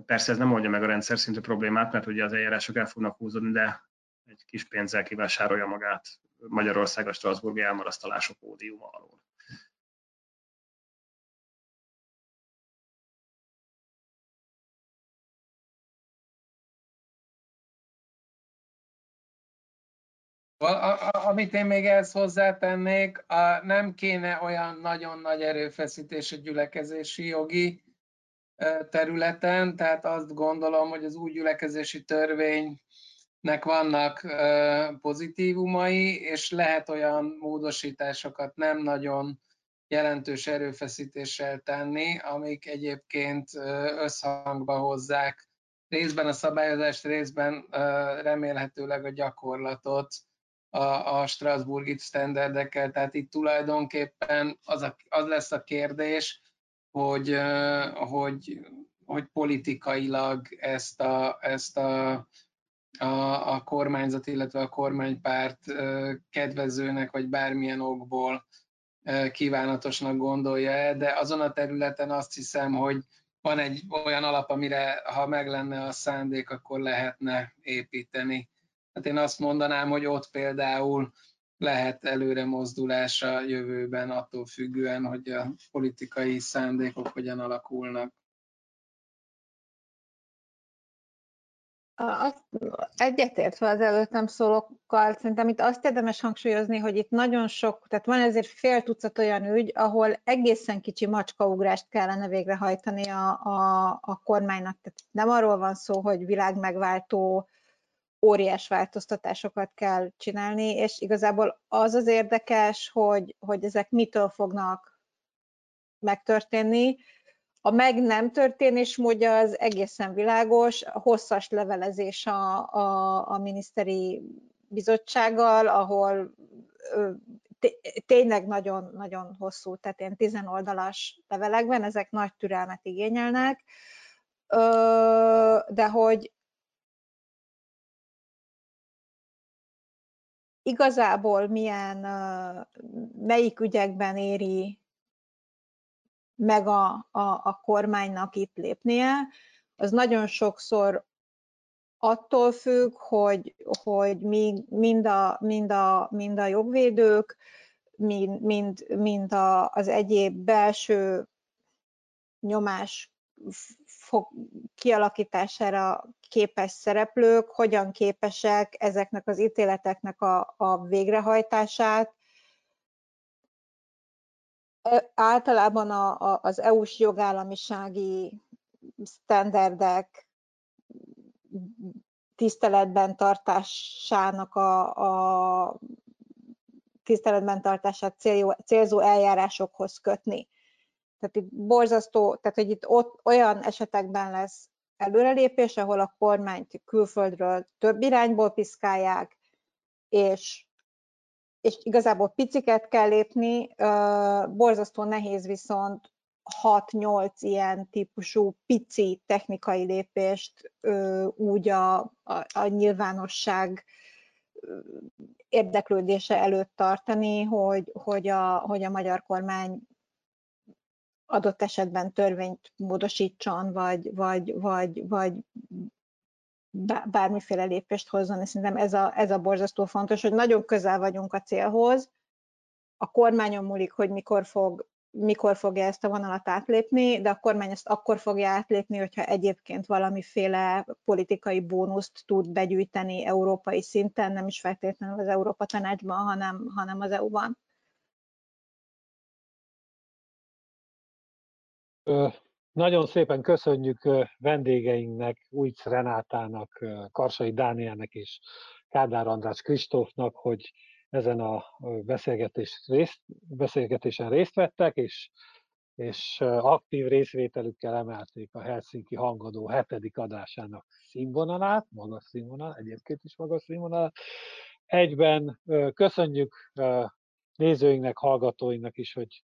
S2: Persze ez nem oldja meg a rendszer szintű problémát, mert ugye az eljárások el fognak húzódni, de egy kis pénzzel kivásárolja magát Magyarország a Strasburgi elmarasztalások ódiuma alól.
S4: Amit én még ehhez hozzátennék, a, nem kéne olyan nagyon nagy erőfeszítés a gyülekezési jogi területen, tehát azt gondolom, hogy az új gyülekezési törvénynek vannak pozitívumai, és lehet olyan módosításokat nem nagyon jelentős erőfeszítéssel tenni, amik egyébként összhangba hozzák részben a szabályozást, részben remélhetőleg a gyakorlatot a, a Strasburgi standardekkel, tehát itt tulajdonképpen az, a, az lesz a kérdés, hogy, hogy, hogy politikailag ezt a, ezt a a, a kormányzat, illetve a kormánypárt kedvezőnek, vagy bármilyen okból kívánatosnak gondolja -e, de azon a területen azt hiszem, hogy van egy olyan alap, amire ha meg lenne a szándék, akkor lehetne építeni. Hát én azt mondanám, hogy ott például lehet előre mozdulás a jövőben attól függően, hogy a politikai szándékok hogyan alakulnak.
S3: Egyetértve az előttem szólókkal, szerintem itt azt érdemes hangsúlyozni, hogy itt nagyon sok, tehát van ezért fél tucat olyan ügy, ahol egészen kicsi macskaugrást kellene végrehajtani a, a, a kormánynak. Tehát nem arról van szó, hogy világmegváltó óriás változtatásokat kell csinálni, és igazából az az érdekes, hogy, hogy ezek mitől fognak megtörténni, a meg nem történés módja az egészen világos, a hosszas levelezés a, a, a miniszteri bizottsággal, ahol tényleg nagyon-nagyon hosszú, tehát ilyen tizenoldalas levelekben, ezek nagy türelmet igényelnek, de hogy igazából milyen, melyik ügyekben éri meg a, a, a kormánynak itt lépnie, az nagyon sokszor attól függ, hogy, hogy mi, mind, a, mind, a, mind a jogvédők, mind, mind, mind a, az egyéb belső nyomás fog, kialakítására képes szereplők, hogyan képesek ezeknek az ítéleteknek a, a végrehajtását általában a, a, az EU-s jogállamisági sztenderdek tiszteletben tartásának a, a tiszteletben tartását célzó, célzó eljárásokhoz kötni. Tehát itt borzasztó, tehát hogy itt ott olyan esetekben lesz előrelépés, ahol a kormányt külföldről több irányból piszkálják, és és igazából piciket kell lépni, borzasztó nehéz viszont 6-8 ilyen típusú pici technikai lépést úgy a, a, a nyilvánosság érdeklődése előtt tartani, hogy, hogy, a, hogy a magyar kormány adott esetben törvényt módosítson, vagy, vagy, vagy, vagy bármiféle lépést hozzon, és szerintem ez a, ez a borzasztó fontos, hogy nagyon közel vagyunk a célhoz, a kormányon múlik, hogy mikor fog mikor fogja ezt a vonalat átlépni, de a kormány ezt akkor fogja átlépni, hogyha egyébként valamiféle politikai bónuszt tud begyűjteni európai szinten, nem is feltétlenül az Európa Tanácsban, hanem, hanem az EU-ban.
S1: Nagyon szépen köszönjük vendégeinknek, Újc Renátának, Karsai Dánielnek és Kádár András Kristófnak, hogy ezen a beszélgetés részt, beszélgetésen részt vettek, és, és aktív részvételükkel emelték a Helsinki Hangadó hetedik adásának színvonalát, magas színvonal, egyébként is magas színvonal. Egyben köszönjük nézőinknek, hallgatóinknak is, hogy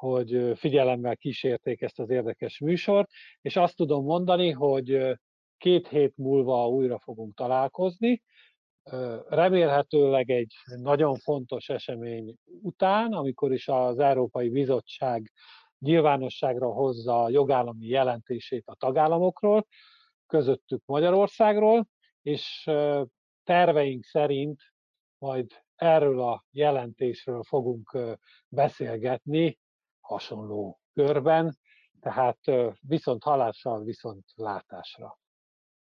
S1: hogy figyelemmel kísérték ezt az érdekes műsort, és azt tudom mondani, hogy két hét múlva újra fogunk találkozni, remélhetőleg egy nagyon fontos esemény után, amikor is az Európai Bizottság nyilvánosságra hozza a jogállami jelentését a tagállamokról, közöttük Magyarországról, és terveink szerint majd erről a jelentésről fogunk beszélgetni hasonló körben, tehát viszont halással, viszont látásra.